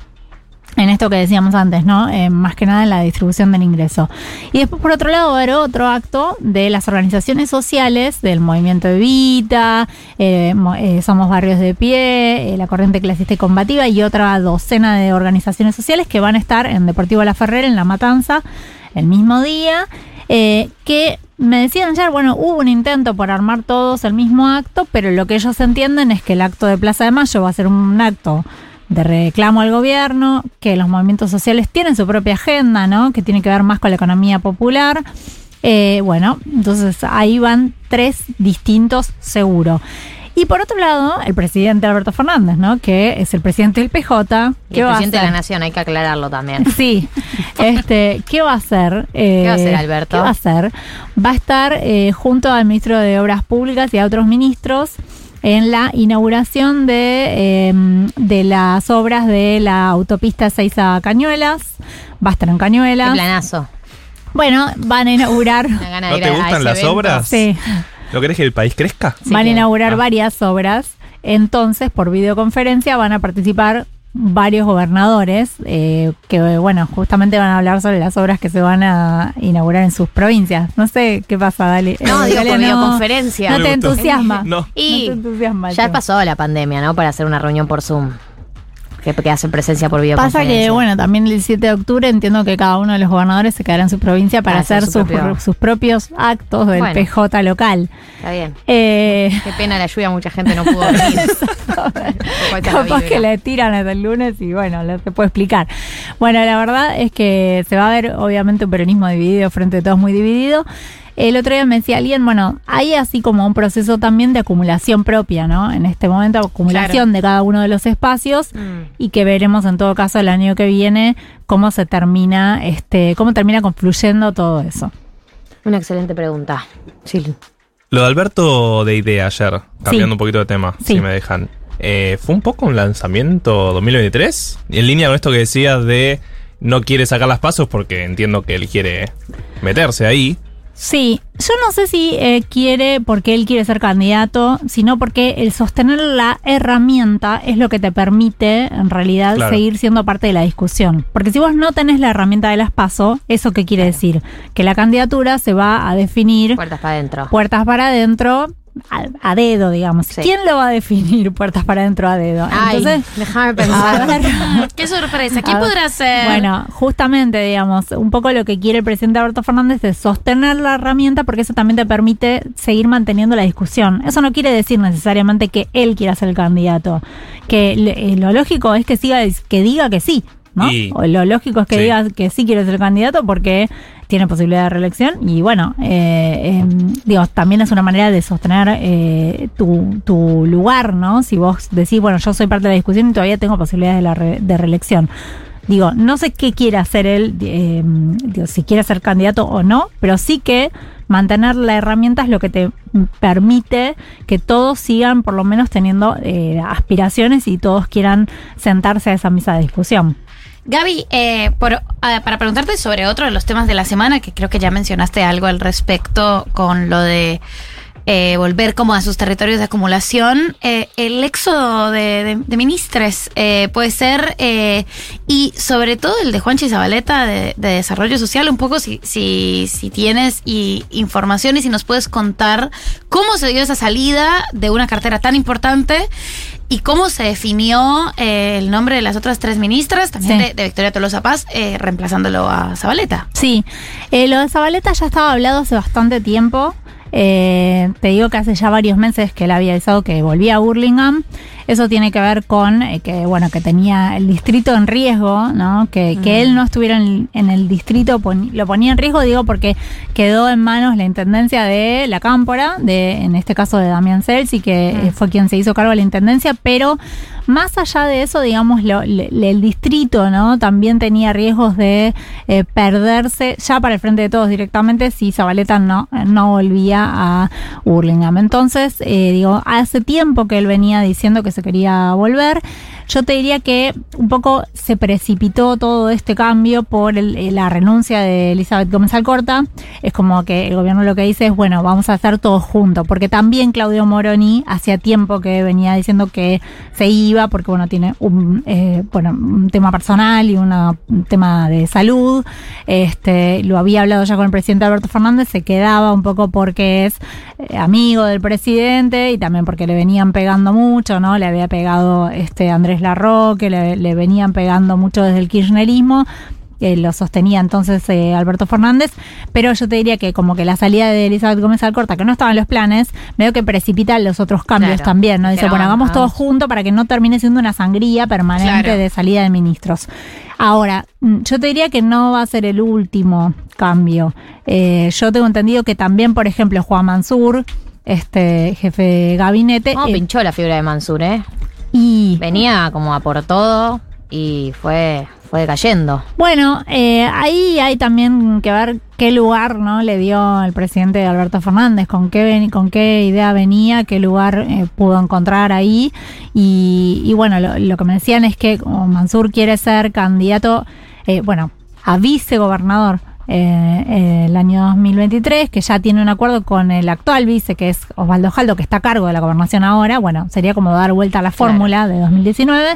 en esto que decíamos antes, ¿no? Eh, más que nada en la distribución del ingreso. Y después, por otro lado, va a haber otro acto de las organizaciones sociales, del movimiento Evita, eh, eh, Somos Barrios de Pie, eh, la Corriente Clasista y Combativa y otra docena de organizaciones sociales que van a estar en Deportivo La Ferrer, en La Matanza, el mismo día. que me decían ayer, bueno, hubo un intento por armar todos el mismo acto, pero lo que ellos entienden es que el acto de Plaza de Mayo va a ser un acto de reclamo al gobierno, que los movimientos sociales tienen su propia agenda, ¿no? Que tiene que ver más con la economía popular. Eh, bueno, entonces ahí van tres distintos seguro. Y por otro lado, el presidente Alberto Fernández, ¿no? Que es el presidente del PJ. ¿Qué el va a presidente de la nación, hay que aclararlo también. [LAUGHS] Sí, este, ¿qué va a hacer? Eh, ¿Qué va a hacer, Alberto? ¿Qué va a hacer? Va a estar eh, junto al ministro de Obras Públicas y a otros ministros en la inauguración de, eh, de las obras de la autopista 6 a Cañuelas. Va a estar en Qué Cañuelas. planazo. Bueno, van a inaugurar. ¿No te gustan las evento. obras? Sí. ¿No querés que el país crezca? Sí, van a inaugurar Ah. varias obras. Entonces, por videoconferencia van a participar varios gobernadores eh, que, bueno, justamente van a hablar sobre las obras que se van a inaugurar en sus provincias. No sé qué pasa, Dale. No, Eh, digo, Dale, por no- videoconferencia. No te entusiasma. No. Y No te entusiasma ya tema. pasó la pandemia, ¿no? Para hacer una reunión por Zoom. Que, que hacen presencia por Pasa videoconferencia. que, bueno, también el 7 de octubre entiendo que cada uno de los gobernadores se quedará en su provincia para Para hacer hacer su sus, propio- sus propios actos del Bueno. PJ local. Está bien. Eh, Qué pena la lluvia, mucha gente no pudo venir. [LAUGHS] Capaz que le tiran hasta el lunes y bueno, no se puede explicar. Bueno, la verdad es que se va a ver obviamente un peronismo dividido, frente a todos muy dividido. El otro día me decía alguien, bueno, hay así como un proceso también de acumulación propia, ¿no? En este momento, acumulación de cada uno de los espacios y que veremos en todo caso el año que viene cómo se termina, este, cómo termina confluyendo todo eso. Una excelente pregunta. Sí. Lo de Alberto de Idea ayer, cambiando un poquito de tema, Sí. si me dejan. Eh, ¿Fue un poco un lanzamiento 2023? En línea con esto que decías de no quiere sacar las pasos porque entiendo que él quiere meterse ahí. Sí, yo no sé si eh, quiere porque él quiere ser candidato, sino porque el sostener la herramienta es lo que te permite en realidad Claro. seguir siendo parte de la discusión. Porque si vos no tenés la herramienta de las PASO, ¿eso qué quiere decir? Que la candidatura se va a definir Puertas para adentro. puertas para adentro a, a dedo, digamos. ¿Quién lo va a definir puertas para adentro a dedo? Ay, Entonces, déjame pensar. ver. [LAUGHS] Qué sorpresa. ¿Quién A ver, podrá ser? Bueno, justamente, digamos, un poco lo que quiere el presidente Alberto Fernández es sostener la herramienta porque eso también te permite seguir manteniendo la discusión. Eso no quiere decir necesariamente que él quiera ser el candidato. Que le- eh, lo lógico es que siga, que diga que sí. ¿No? Y- lo lógico es que Sí. diga que sí quiere ser candidato porque tiene posibilidad de reelección y bueno, eh, eh, digo, también es una manera de sostener eh, tu, tu lugar, ¿no? Si vos decís, bueno, yo soy parte de la discusión y todavía tengo posibilidades de, la re- de reelección. Digo, no sé qué quiere hacer él, eh, digo, si quiere ser candidato o no, pero sí que mantener la herramienta es lo que te permite que todos sigan por lo menos teniendo eh, aspiraciones y todos quieran sentarse a esa mesa de discusión. Gaby, eh, por- ah, para preguntarte sobre otro de los temas de la semana, que creo que ya mencionaste algo al respecto con lo de eh, volver como a sus territorios de acumulación, eh, el éxodo de, ministres eh, puede ser, eh, y sobre todo el de Juanchi Zabaleta de, de Desarrollo Social, un poco si, si, si tienes y, información y si nos puedes contar cómo se dio esa salida de una cartera tan importante y cómo se definió eh, el nombre de las otras tres ministras, también Sí. de, de Victoria Tolosa Paz, eh, reemplazándolo a Zabaleta. Sí, eh, lo de Zabaleta ya estaba hablado hace bastante tiempo. Eh, te digo que hace ya varios meses que él había avisado que volvía a Burlingame. Eso tiene que ver con eh, que, bueno, que tenía el distrito en riesgo, ¿no? Que, que él no estuviera en, en el distrito pon- lo ponía en riesgo, digo, porque quedó en manos la intendencia de la Cámpora, de, en este caso de Damián Celsi, que eh, fue quien se hizo cargo de la intendencia, pero más allá de eso, digamos, lo- le- el distrito, ¿no? También tenía riesgos de eh, perderse ya para el frente de todos directamente si Zabaleta no, no volvía a Burlingame. Entonces, eh, digo, hace tiempo que él venía diciendo que se quería volver. Yo te diría que un poco se precipitó todo este cambio por el- eh, la renuncia de Elizabeth Gómez Alcorta. Es como que el gobierno lo que dice es, bueno, vamos a hacer todo junto, porque también Claudio Moroni hacía tiempo que venía diciendo que se iba, porque bueno, tiene un, eh, bueno, un tema personal y un tema de salud. Este, lo había hablado ya con el presidente Alberto Fernández, se quedaba un poco porque es eh, amigo del presidente y también porque le venían pegando mucho, ¿no? Le había pegado este Andrés Larroque, le, le venían pegando mucho desde el kirchnerismo. eh, lo sostenía entonces eh, Alberto Fernández, pero yo te diría que como que la salida de Elizabeth Gómez Alcorta, que no estaba en los planes, veo que precipita los otros cambios Claro. también, ¿no? Dice, bueno, hagamos todos juntos para que no termine siendo una sangría permanente Claro. de salida de ministros. Ahora, mm, yo te diría que no va a ser el último cambio. Eh, yo tengo entendido que también, por ejemplo, Juan Mansur, este jefe de gabinete. ¿Cómo eh, pinchó la fibra de Mansur, eh? Y Venía como a por todo y fue, fue cayendo. Bueno, eh, ahí hay también que ver qué lugar no le dio el presidente Alberto Fernández, con qué, con qué idea venía, qué lugar eh, pudo encontrar ahí. Y, y bueno, lo, lo que me decían es que como Mansur quiere ser candidato, eh, bueno, a vicegobernador. Eh, el año 2023, que ya tiene un acuerdo con el actual vice, que es Osvaldo Jaldo, que está a cargo de la gobernación ahora. Bueno, sería como dar vuelta a la fórmula de 2019.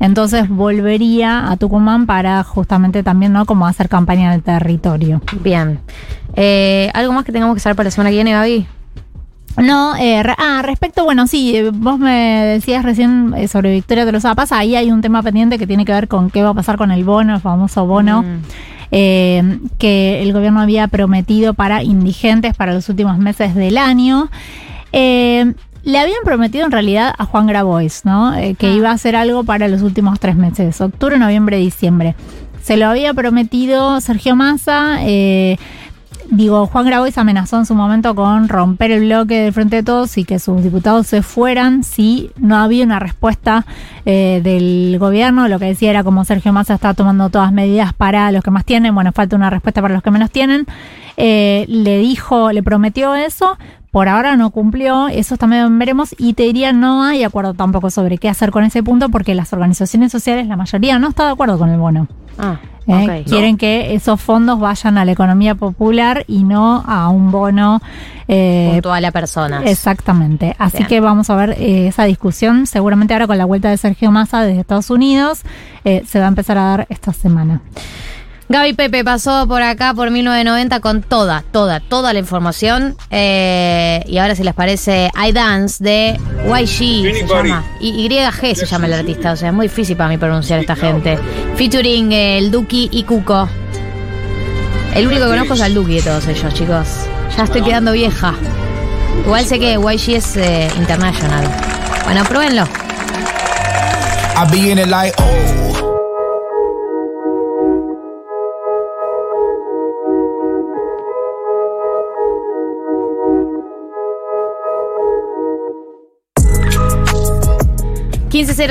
Entonces volvería a Tucumán para justamente también, ¿no? Como hacer campaña en el territorio. Bien. Eh, ¿Algo más que tengamos que saber para la semana que viene, Gaby? No, eh, ah, respecto, bueno, sí, eh, vos me decías recién eh, sobre Victoria de los Zapas, ahí hay un tema pendiente que tiene que ver con qué va a pasar con el bono, el famoso bono, Mm. Eh, que el gobierno había prometido para indigentes para los últimos meses del año. Eh, le habían prometido en realidad a Juan Grabois, ¿no? Eh, que iba a hacer algo para los últimos tres meses, octubre, noviembre, diciembre. Se lo había prometido Sergio Massa. eh, digo, Juan Grabois amenazó en su momento con romper el bloque del Frente de Todos y que sus diputados se fueran si no había una respuesta eh, del gobierno. Lo que decía era como Sergio Massa está tomando todas medidas para los que más tienen, bueno, falta una respuesta para los que menos tienen. Eh, le dijo, le prometió eso. Por ahora no cumplió, eso también veremos y te diría no hay acuerdo tampoco sobre qué hacer con ese punto porque las organizaciones sociales, la mayoría no está de acuerdo con el bono. Ah, ¿eh? Quieren que esos fondos vayan a la economía popular y no a un bono eh, Puntual a personas. Exactamente. Así Bien. que vamos a ver eh, esa discusión. Seguramente ahora con la vuelta de Sergio Massa desde Estados Unidos eh, se va a empezar a dar esta semana. Gaby Pepe pasó por acá por 1990 con toda, toda, toda la información. Eh, y ahora si les parece, I Dance de YG se llama. Y YG se llama el artista. O sea, es muy difícil para mí pronunciar esta gente. Featuring eh, el Duki y Cuco. El único que conozco es al Duki de todos ellos, chicos. Ya estoy quedando vieja. Igual sé que YG es eh, international. Bueno, pruébenlo. I be in it like, oh.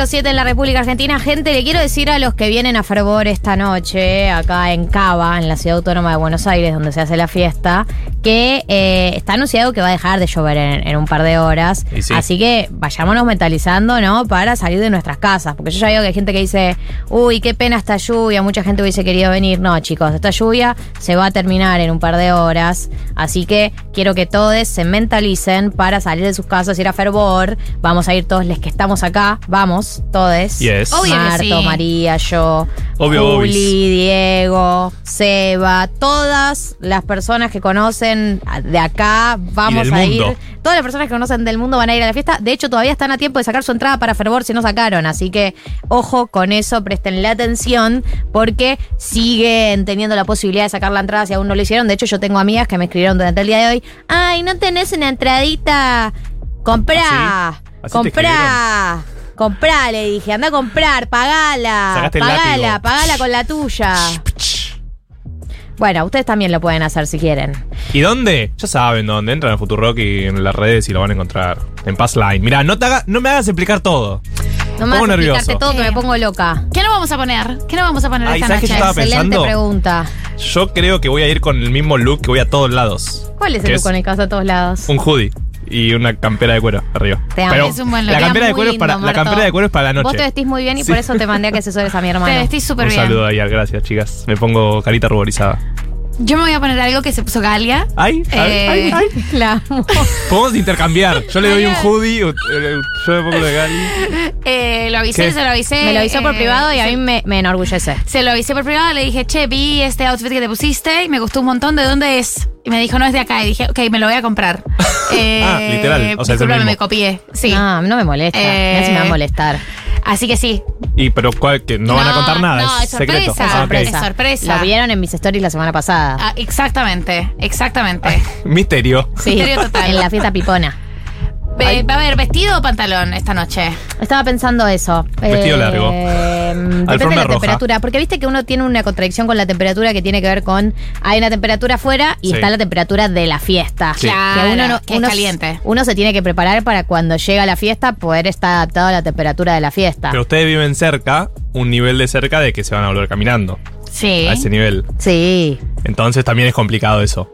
Siete en la República Argentina. Gente, le quiero decir a los que vienen a Fervor esta noche, acá en Cava, en la ciudad autónoma de Buenos Aires, donde se hace la fiesta, que eh, está anunciado que va a dejar de llover en, en un par de horas. Sí. Así que vayámonos mentalizando, ¿no? Para salir de nuestras casas. Porque yo ya veo que hay gente que dice, uy, qué pena esta lluvia, mucha gente hubiese querido venir. No, chicos, esta lluvia se va a terminar en un par de horas. Así que quiero que todos se mentalicen para salir de sus casas, ir a Fervor. Vamos a ir todos los que estamos acá. Vamos, todos. Yes. Obvio Marto, sí. María, yo, Obvio, Juli, obis. Diego, Seba, todas las personas que conocen de acá, vamos a mundo. ir. Todas las personas que conocen del mundo van a ir a la fiesta. De hecho, todavía están a tiempo de sacar su entrada para Fervor si no sacaron. Así que, ojo con eso, prestenle atención, porque siguen teniendo la posibilidad de sacar la entrada si aún no lo hicieron. De hecho, yo tengo amigas que me escribieron durante el día de hoy. Ay, no tenés una entradita. Comprá. ¿Ah, comprá. Comprá, le dije, anda a comprar, pagala, pagala, pagala con la tuya. Bueno, ustedes también lo pueden hacer si quieren. ¿Y dónde? Ya saben dónde. Entran a Futurock y en las redes y lo van a encontrar. En Passline. Mira, no, te haga- no me hagas explicar todo. No me Pongo vas a explicarte nervioso. todo que me pongo loca. ¿Qué nos vamos a poner? ¿Qué nos vamos a poner Ay, esta ¿sabes qué noche? yo estaba Excelente pensando? pregunta. Yo creo que voy a ir con el mismo look que voy a todos lados. ¿Cuál es Que el look con el caso a todos lados? Un hoodie y una campera de cuero arriba. Te amo. Pero Es un buen look. la campera de muy cuero es para la Marto. campera de cuero es para la noche. Vos te vestís muy bien y Sí. por eso te mandé [LAUGHS] a que asesores a mi hermano. Te vestís súper Un bien. saludo ahí, gracias chicas. Me pongo carita ruborizada. Yo me voy a poner algo que se puso Galia. Ay, ay, Eh, ay, ay. [LAUGHS] La amo. Podemos intercambiar. Yo le doy un hoodie, eh, yo me pongo lo de Gali. Eh, lo avisé, ¿Qué? se lo avisé. Me lo avisó por eh, privado y a mí me, me enorgullece. Se lo avisé por privado, le dije, che, vi este outfit que te pusiste y me gustó un montón. ¿De dónde es? Y me dijo, no es de acá. Y dije, ok, me lo voy a comprar. Eh, [LAUGHS] Ah, literal, o sea, es el discúlpame, mismo. me copié. Sí. No, no me molesta. Eh, me va a molestar. Así que sí. Y pero ¿cuál? que no, van a contar nada, no, es, es secreto. sorpresa, Ah. Es sorpresa. Lo vieron en mis stories la semana pasada. Ah, exactamente, exactamente. [LAUGHS] Misterio. sí, misterio total. en la fiesta pipona. ¿Va a haber vestido o pantalón esta noche? Estaba pensando eso. Vestido largo. [LAUGHS] depende de la roja. temperatura. Porque viste que uno tiene una contradicción con la temperatura que tiene que ver con. Hay una temperatura afuera y Sí. está la temperatura de la fiesta. Sí. Claro, que uno, no- que es caliente. Uno se tiene que preparar para cuando llega a la fiesta poder estar adaptado a la temperatura de la fiesta. Pero ustedes viven cerca, un nivel de cerca de que se van a volver caminando. Sí. A ese nivel. Sí, Entonces también es complicado eso.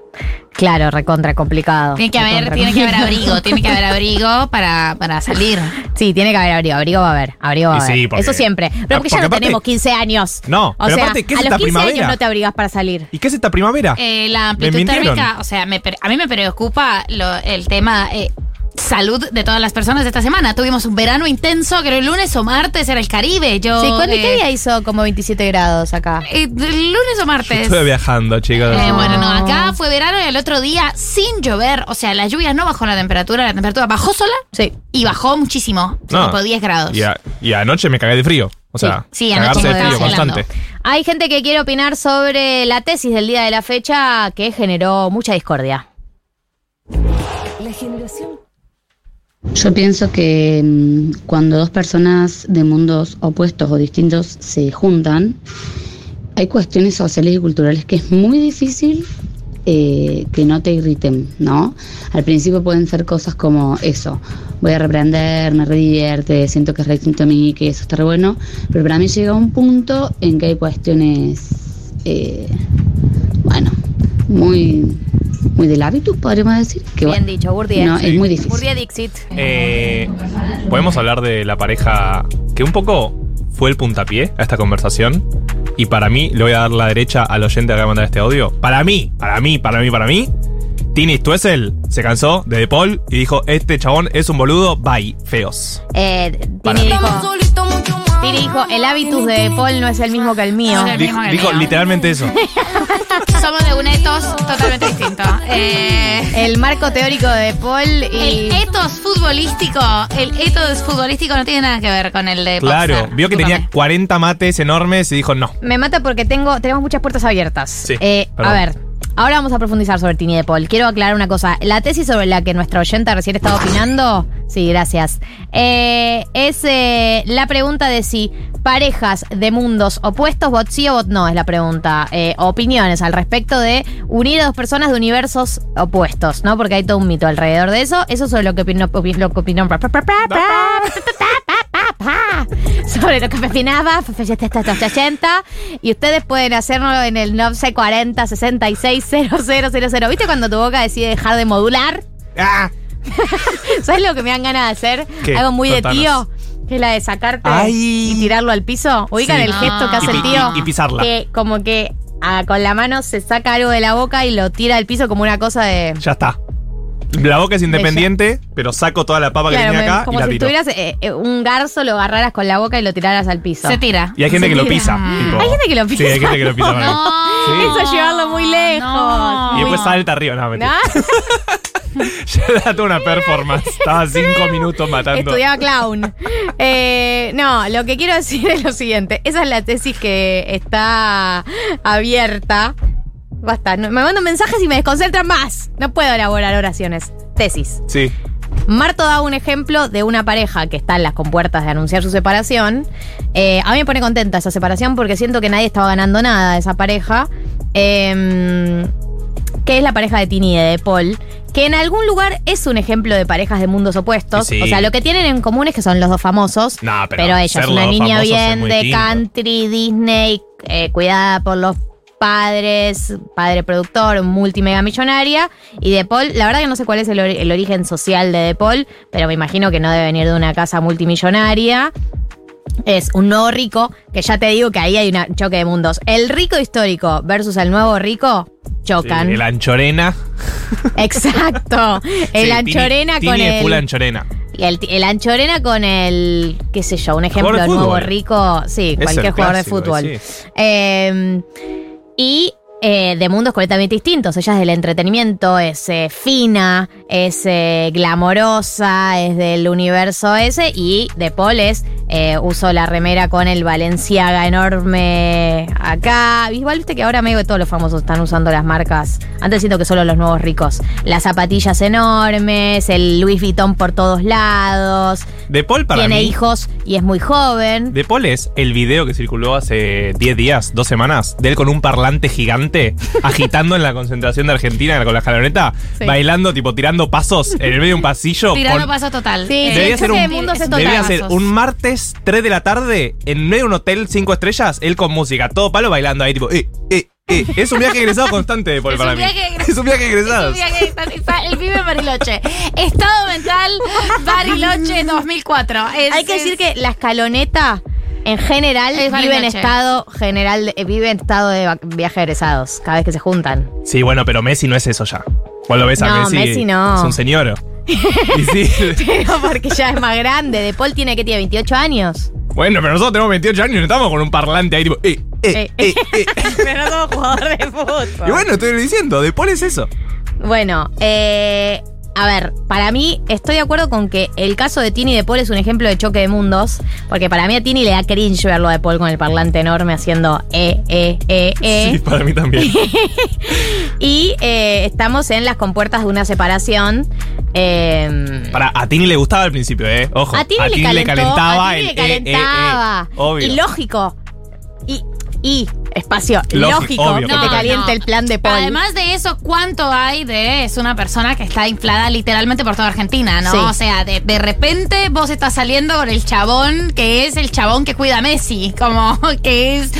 claro, recontra complicado. Tiene que haber, tiene que haber abrigo, tiene que haber abrigo para, para salir. [LAUGHS] Sí, tiene que haber abrigo. Abrigo va a haber. Abrigo va a haber. sí, porque- Eso siempre. Pero Ah, porque ya porque no aparte- tenemos 15 años. No, o pero sea, aparte, ¿qué es a los esta 15 años no te abrigas para salir. ¿Y qué es esta primavera? Eh, la Me amplitud térmica, o sea, me a mí me preocupa lo- el tema. eh, salud de todas las personas de esta semana. Tuvimos un verano intenso, creo el lunes o martes era el Caribe. Yo, Sí, ¿cuándo, eh, ¿qué día hizo como 27 grados acá? eh, el lunes o martes. Estuve viajando, chicos. Eh, bueno, no, acá fue verano y el otro día sin llover. O sea, la lluvia no bajó la temperatura, la temperatura bajó sola Sí. y bajó muchísimo. No. Tipo 10 grados. Y, a- y anoche me cagué de frío. O sea, Sí, anoche cagarse de frío constante. Hay gente que quiere opinar sobre la tesis del día de la fecha que generó mucha discordia. La generación Yo pienso que mm, cuando dos personas de mundos opuestos o distintos se juntan, hay cuestiones sociales y culturales que es muy difícil eh, que no te irriten, ¿no? Al principio pueden ser cosas como eso, voy a reprender, me redivierte, siento que es distinto a mí, que eso está re bueno, pero para mí llega un punto en que hay cuestiones, eh, bueno, muy, muy del hábito, podríamos decir. Que, Bien bueno, dicho, Gurdie. No, es muy difícil. Dixit. Eh, Podemos hablar de la pareja que un poco fue el puntapié a esta conversación. Y para mí, le voy a dar la derecha al oyente que va a mandar este audio. Para mí, para mí, para mí, para mí, Tini Stuessel se cansó de De Paul y dijo: Este chabón es un boludo, bye, feos. Eh, Tini dijo, Tini dijo, el hábitus de Paul no es el mismo que el mío. No es el mismo que el Dijo mío. literalmente eso. [LAUGHS] Somos de un etos totalmente distinto. Eh, El marco teórico de Paul y... el etos futbolístico, el etos futbolístico no tiene nada que ver con el de Claro, Popstar. vio que tenía 40 mates enormes y dijo: No. Me mata porque tengo, tenemos muchas puertas abiertas. Sí, Eh, a perdón. ver, ahora vamos a profundizar sobre Tini de Paul. Quiero aclarar una cosa. La tesis sobre la que nuestra oyente recién estaba opinando, sí, gracias, eh, es eh, la pregunta de si parejas de mundos opuestos, bot sí o bot no, es la pregunta. Eh, opiniones al respecto de unir a dos personas de universos opuestos, ¿no? Porque hay todo un mito alrededor de eso. Eso sobre lo que opinó, opi- lo que opinó [LAUGHS] sobre lo que 80 y ustedes pueden hacerlo en el 940 66 000. ¿Viste cuando tu boca decide dejar de modular? ¡Ah! [LAUGHS] ¿Sabes lo que me dan ganas de hacer? ¿Qué? Algo muy de tío. Que es la de sacarte Ay. y tirarlo al piso. Ubican Sí. el gesto que Y hace el tío. y- y pisarla. Que como que ah, con la mano se saca algo de la boca y lo tira al piso como una cosa de. Ya está. La boca es independiente, pero saco toda la papa que tenía acá y la si tiro. tuvieras eh, eh, un garzo, lo agarraras con la boca y lo tiraras al piso. Se tira. Y hay gente Se que lo pisa. Tipo- Hay gente que lo pisa. Sí, hay gente que lo pisa. él. Sí. Eso es llevarlo muy lejos. Y después salta arriba. No, mentira. ¿No? [LAUGHS] Ya era una performance. Estaba cinco minutos matando. Estudiaba clown. Eh, no, lo que quiero decir es lo siguiente. Esa es la tesis que está abierta. Basta, no- me mandan mensajes y me desconcentran más. No puedo elaborar oraciones. Tesis. Sí. Marto da un ejemplo de una pareja que está en las compuertas de anunciar su separación. Eh, a mí me pone contenta esa separación porque siento que nadie estaba ganando nada de esa pareja. Eh, que es la pareja de Tini y de Paul. Que en algún lugar es un ejemplo de parejas de mundos opuestos. Sí. O sea, lo que tienen en común es que son los dos famosos. No, pero, Pero, ella es una niña bien de country, Disney, eh, cuidada por los padres, padre productor, multimega millonaria. Y De Paul, la verdad que no sé cuál es el, ori- el origen social de De Paul, pero me imagino que no debe venir de una casa multimillonaria. Es un nuevo rico, que ya te digo que ahí hay un choque de mundos. El rico histórico versus el nuevo rico chocan. Sí, el anchorena. Exacto. [LAUGHS] El Sí, anchorena Tini- con Tini el. full anchorena. Y el, el anchorena con el, qué sé yo, un ejemplo de nuevo fútbol. rico, sí, Es cualquier el jugador de fútbol. sí. Eh, y eh, de mundos completamente distintos. Ella es del entretenimiento, es eh, fina, es eh, glamorosa, es del universo ese. Y de Paul es, uso la remera con el Valenciaga enorme acá. Igual viste que ahora medio que todos los famosos están usando las marcas. Antes siento que solo los nuevos ricos. Las zapatillas enormes, el Louis Vuitton por todos lados. De Paul para Tiene mí. hijos y es muy joven. De Paul es el video que circuló hace 10 días, dos semanas, de él con un parlante gigante, [LAUGHS] agitando en la concentración de Argentina con la escaloneta, Sí. bailando, tipo tirando pasos en el medio de un pasillo. Tirando con- paso total. Sí, Eh, Debería ser un, debería ser un martes 3 de la tarde en medio de un hotel 5 estrellas, él con música, todo palo bailando ahí, tipo, eh, eh, eh. Es un viaje egresado constante [LAUGHS] Es para mí. egresado. [LAUGHS] Es un viaje egresado. Es un viaje, está- el pibe Bariloche. Estado mental Bariloche 2004. Es- Hay que es- decir que la escaloneta en general Es vive en Bariloche. estado general, de- eh, vive en estado de va- viaje egresados cada vez que se juntan. Sí, bueno, pero Messi no es eso ya. Vos lo ves a No, Messi. Messi no. Es un señor. [LAUGHS] Y sí. [LAUGHS] Pero porque ya es más grande. De Paul tiene que tiene 28 años. Bueno, pero nosotros tenemos 28 años y no estamos con un parlante ahí tipo. Eh, eh, Eh, eh, eh. [LAUGHS] Pero no somos jugador de fútbol. Y bueno, estoy diciendo, De Paul es eso. Bueno, eh, a ver, para mí estoy de acuerdo con que el caso de Tini de Paul es un ejemplo de choque de mundos, porque para mí a Tini le da cringe verlo de Paul con el parlante enorme haciendo eh, eh, eh, eh. Sí, para mí también. [LAUGHS] Y eh, estamos en las compuertas de una separación. eh, Para, a Tini le gustaba al principio, ¿eh? Ojo. a Tini, le, calentó, calentaba a Tini el le eh, eh, eh. calentaba. Obvio. Y lógico. Y, y espacio, Lógico, lógico obvio. que No, te caliente no. el plan de Paul. Además de eso, ¿cuánto hay de es una persona que está inflada literalmente por toda Argentina, no? Sí. O sea, de, de repente vos estás saliendo con el chabón que es el chabón que cuida a Messi, como [LAUGHS] que es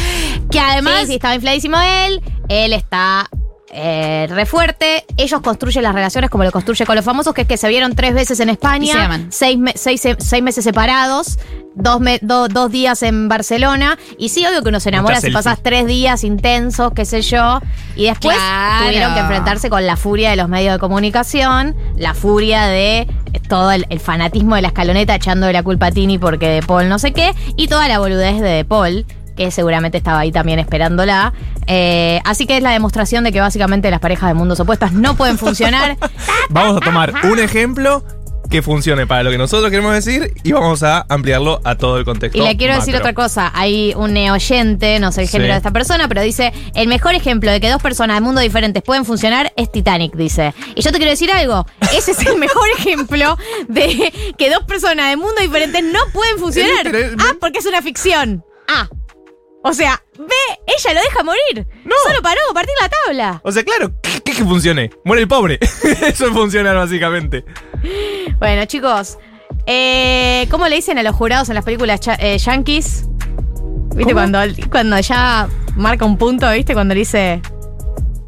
que además Sí, sí, estaba infladísimo él. Él está eh, re fuerte. Ellos construyen las relaciones como lo construye con los famosos, que es que se vieron tres veces en España, se aman. seis, me- seis, seis meses separados, dos, me- do- dos días en Barcelona. Y sí, obvio que uno se enamora Mucha si selfie. pasas tres días intensos, qué sé yo. Y después Claro. tuvieron que enfrentarse con la furia de los medios de comunicación, la furia de todo el, el fanatismo de la escaloneta echando la culpa a Tini porque De Paul no sé qué, y toda la boludez de De Paul que seguramente estaba ahí también esperándola. Eh, así que es la demostración de que básicamente las parejas de mundos opuestos no pueden funcionar. [LAUGHS] Vamos a tomar un ejemplo que funcione para lo que nosotros queremos decir y vamos a ampliarlo a todo el contexto. y le quiero decir otra cosa. Hay un oyente, no sé el Sí. género de esta persona, pero dice: el mejor ejemplo de que dos personas de mundos diferentes pueden funcionar es Titanic, dice. Y yo te quiero decir algo. Ese es el [LAUGHS] mejor ejemplo de que dos personas de mundos diferentes no pueden funcionar. Ah, porque es una ficción. Ah. O sea, ve, ella lo deja morir. No. Solo paró, partir la tabla. O sea, claro, ¿qué, qué que funcione? Muere el pobre. [LAUGHS] Eso es funcionar básicamente. Bueno, chicos, eh, ¿cómo le dicen a los jurados en las películas eh, yankees? ¿Viste cuando, cuando ya marca un punto, viste? Cuando le dice.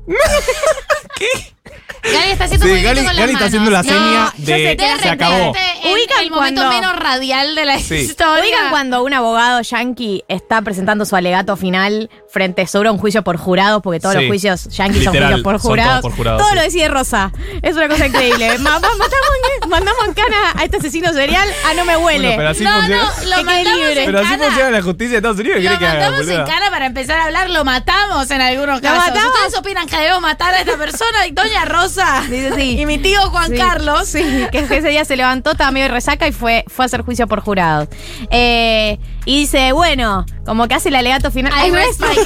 [LAUGHS] Gali está haciendo Sí, un movimiento Gali- con las Gali está haciendo manos. la seña No, yo de que De se acabó. en Ubican el momento cuando- menos radial de la Sí. historia. Oigan cuando un abogado yankee está presentando su alegato final frente sobre un juicio por jurados, porque todos Sí. los juicios yankees son juicios por jurados. todos por jurados, Todo sí. lo decide Rosa. Es una cosa increíble. [LAUGHS] Ma- ma- matamos, en- mandamos en cana a este asesino serial. Ah, no me huele. Bueno, pero así no, funciona. no, lo mandamos libre. en Pero así cana. funciona la justicia de Estados Unidos. ¿Qué Lo que haga, mandamos en boluda? cara para empezar a hablar, lo matamos en algunos casos. matamos? ¿Ustedes opinan que debemos matar a esta persona? Y [LAUGHS] Doña Rosa. Dice sí. Y mi tío Juan Sí, Carlos. Sí, que ese día se levantó, estaba medio de resaca y fue, fue a hacer juicio por jurados. Eh, y dice, bueno, como que hace el alegato final. I rest my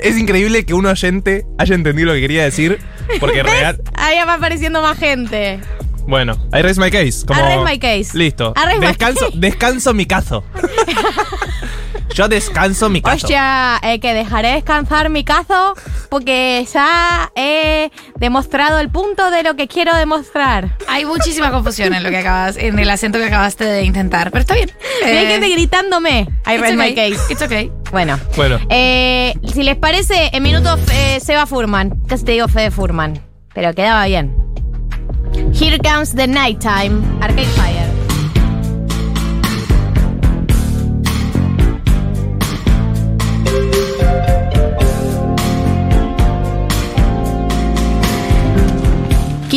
Es increíble que un oyente haya entendido lo que quería decir. Porque real. Ahí va apareciendo más gente. Bueno, I raise my case. Como, I raise my case. Listo. I raise my Descanso, case. descanso mi caso. [LAUGHS] Yo descanso mi caso. Hostia, eh, que dejaré descansar mi caso porque ya he demostrado el punto de lo que quiero demostrar. Hay muchísima confusión en lo que acabas, en el acento que acabaste de intentar, pero está bien. Y hay Eh, gente gritándome. I it's raise my okay, case. It's okay. Bueno. Bueno. Eh, si les parece, en minutos eh, Seba Furman. Casi te digo Fede Furman. Pero quedaba bien. Here comes the nighttime. Arcade Fire.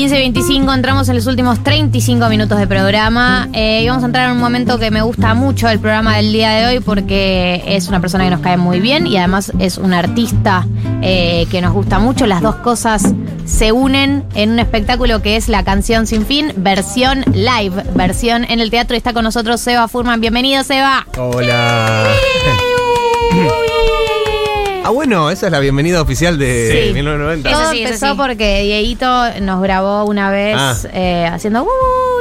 ...15.25, entramos en los últimos 35 minutos de programa... Eh, y vamos a entrar en un momento que me gusta mucho del programa del día de hoy... ...porque es una persona que nos cae muy bien... ...y además es un artista eh, que nos gusta mucho... ...las dos cosas se unen en un espectáculo que es La Canción Sin Fin... ...versión live, versión en el teatro... ...y está con nosotros Seba Furman... ¡Bienvenido, Seba! Hola. [LAUGHS] Ah, bueno, esa es la bienvenida oficial de Sí. 1990. Todo sí, eso empezó sí. porque Dieguito nos grabó una vez Ah. eh, haciendo... "Uh,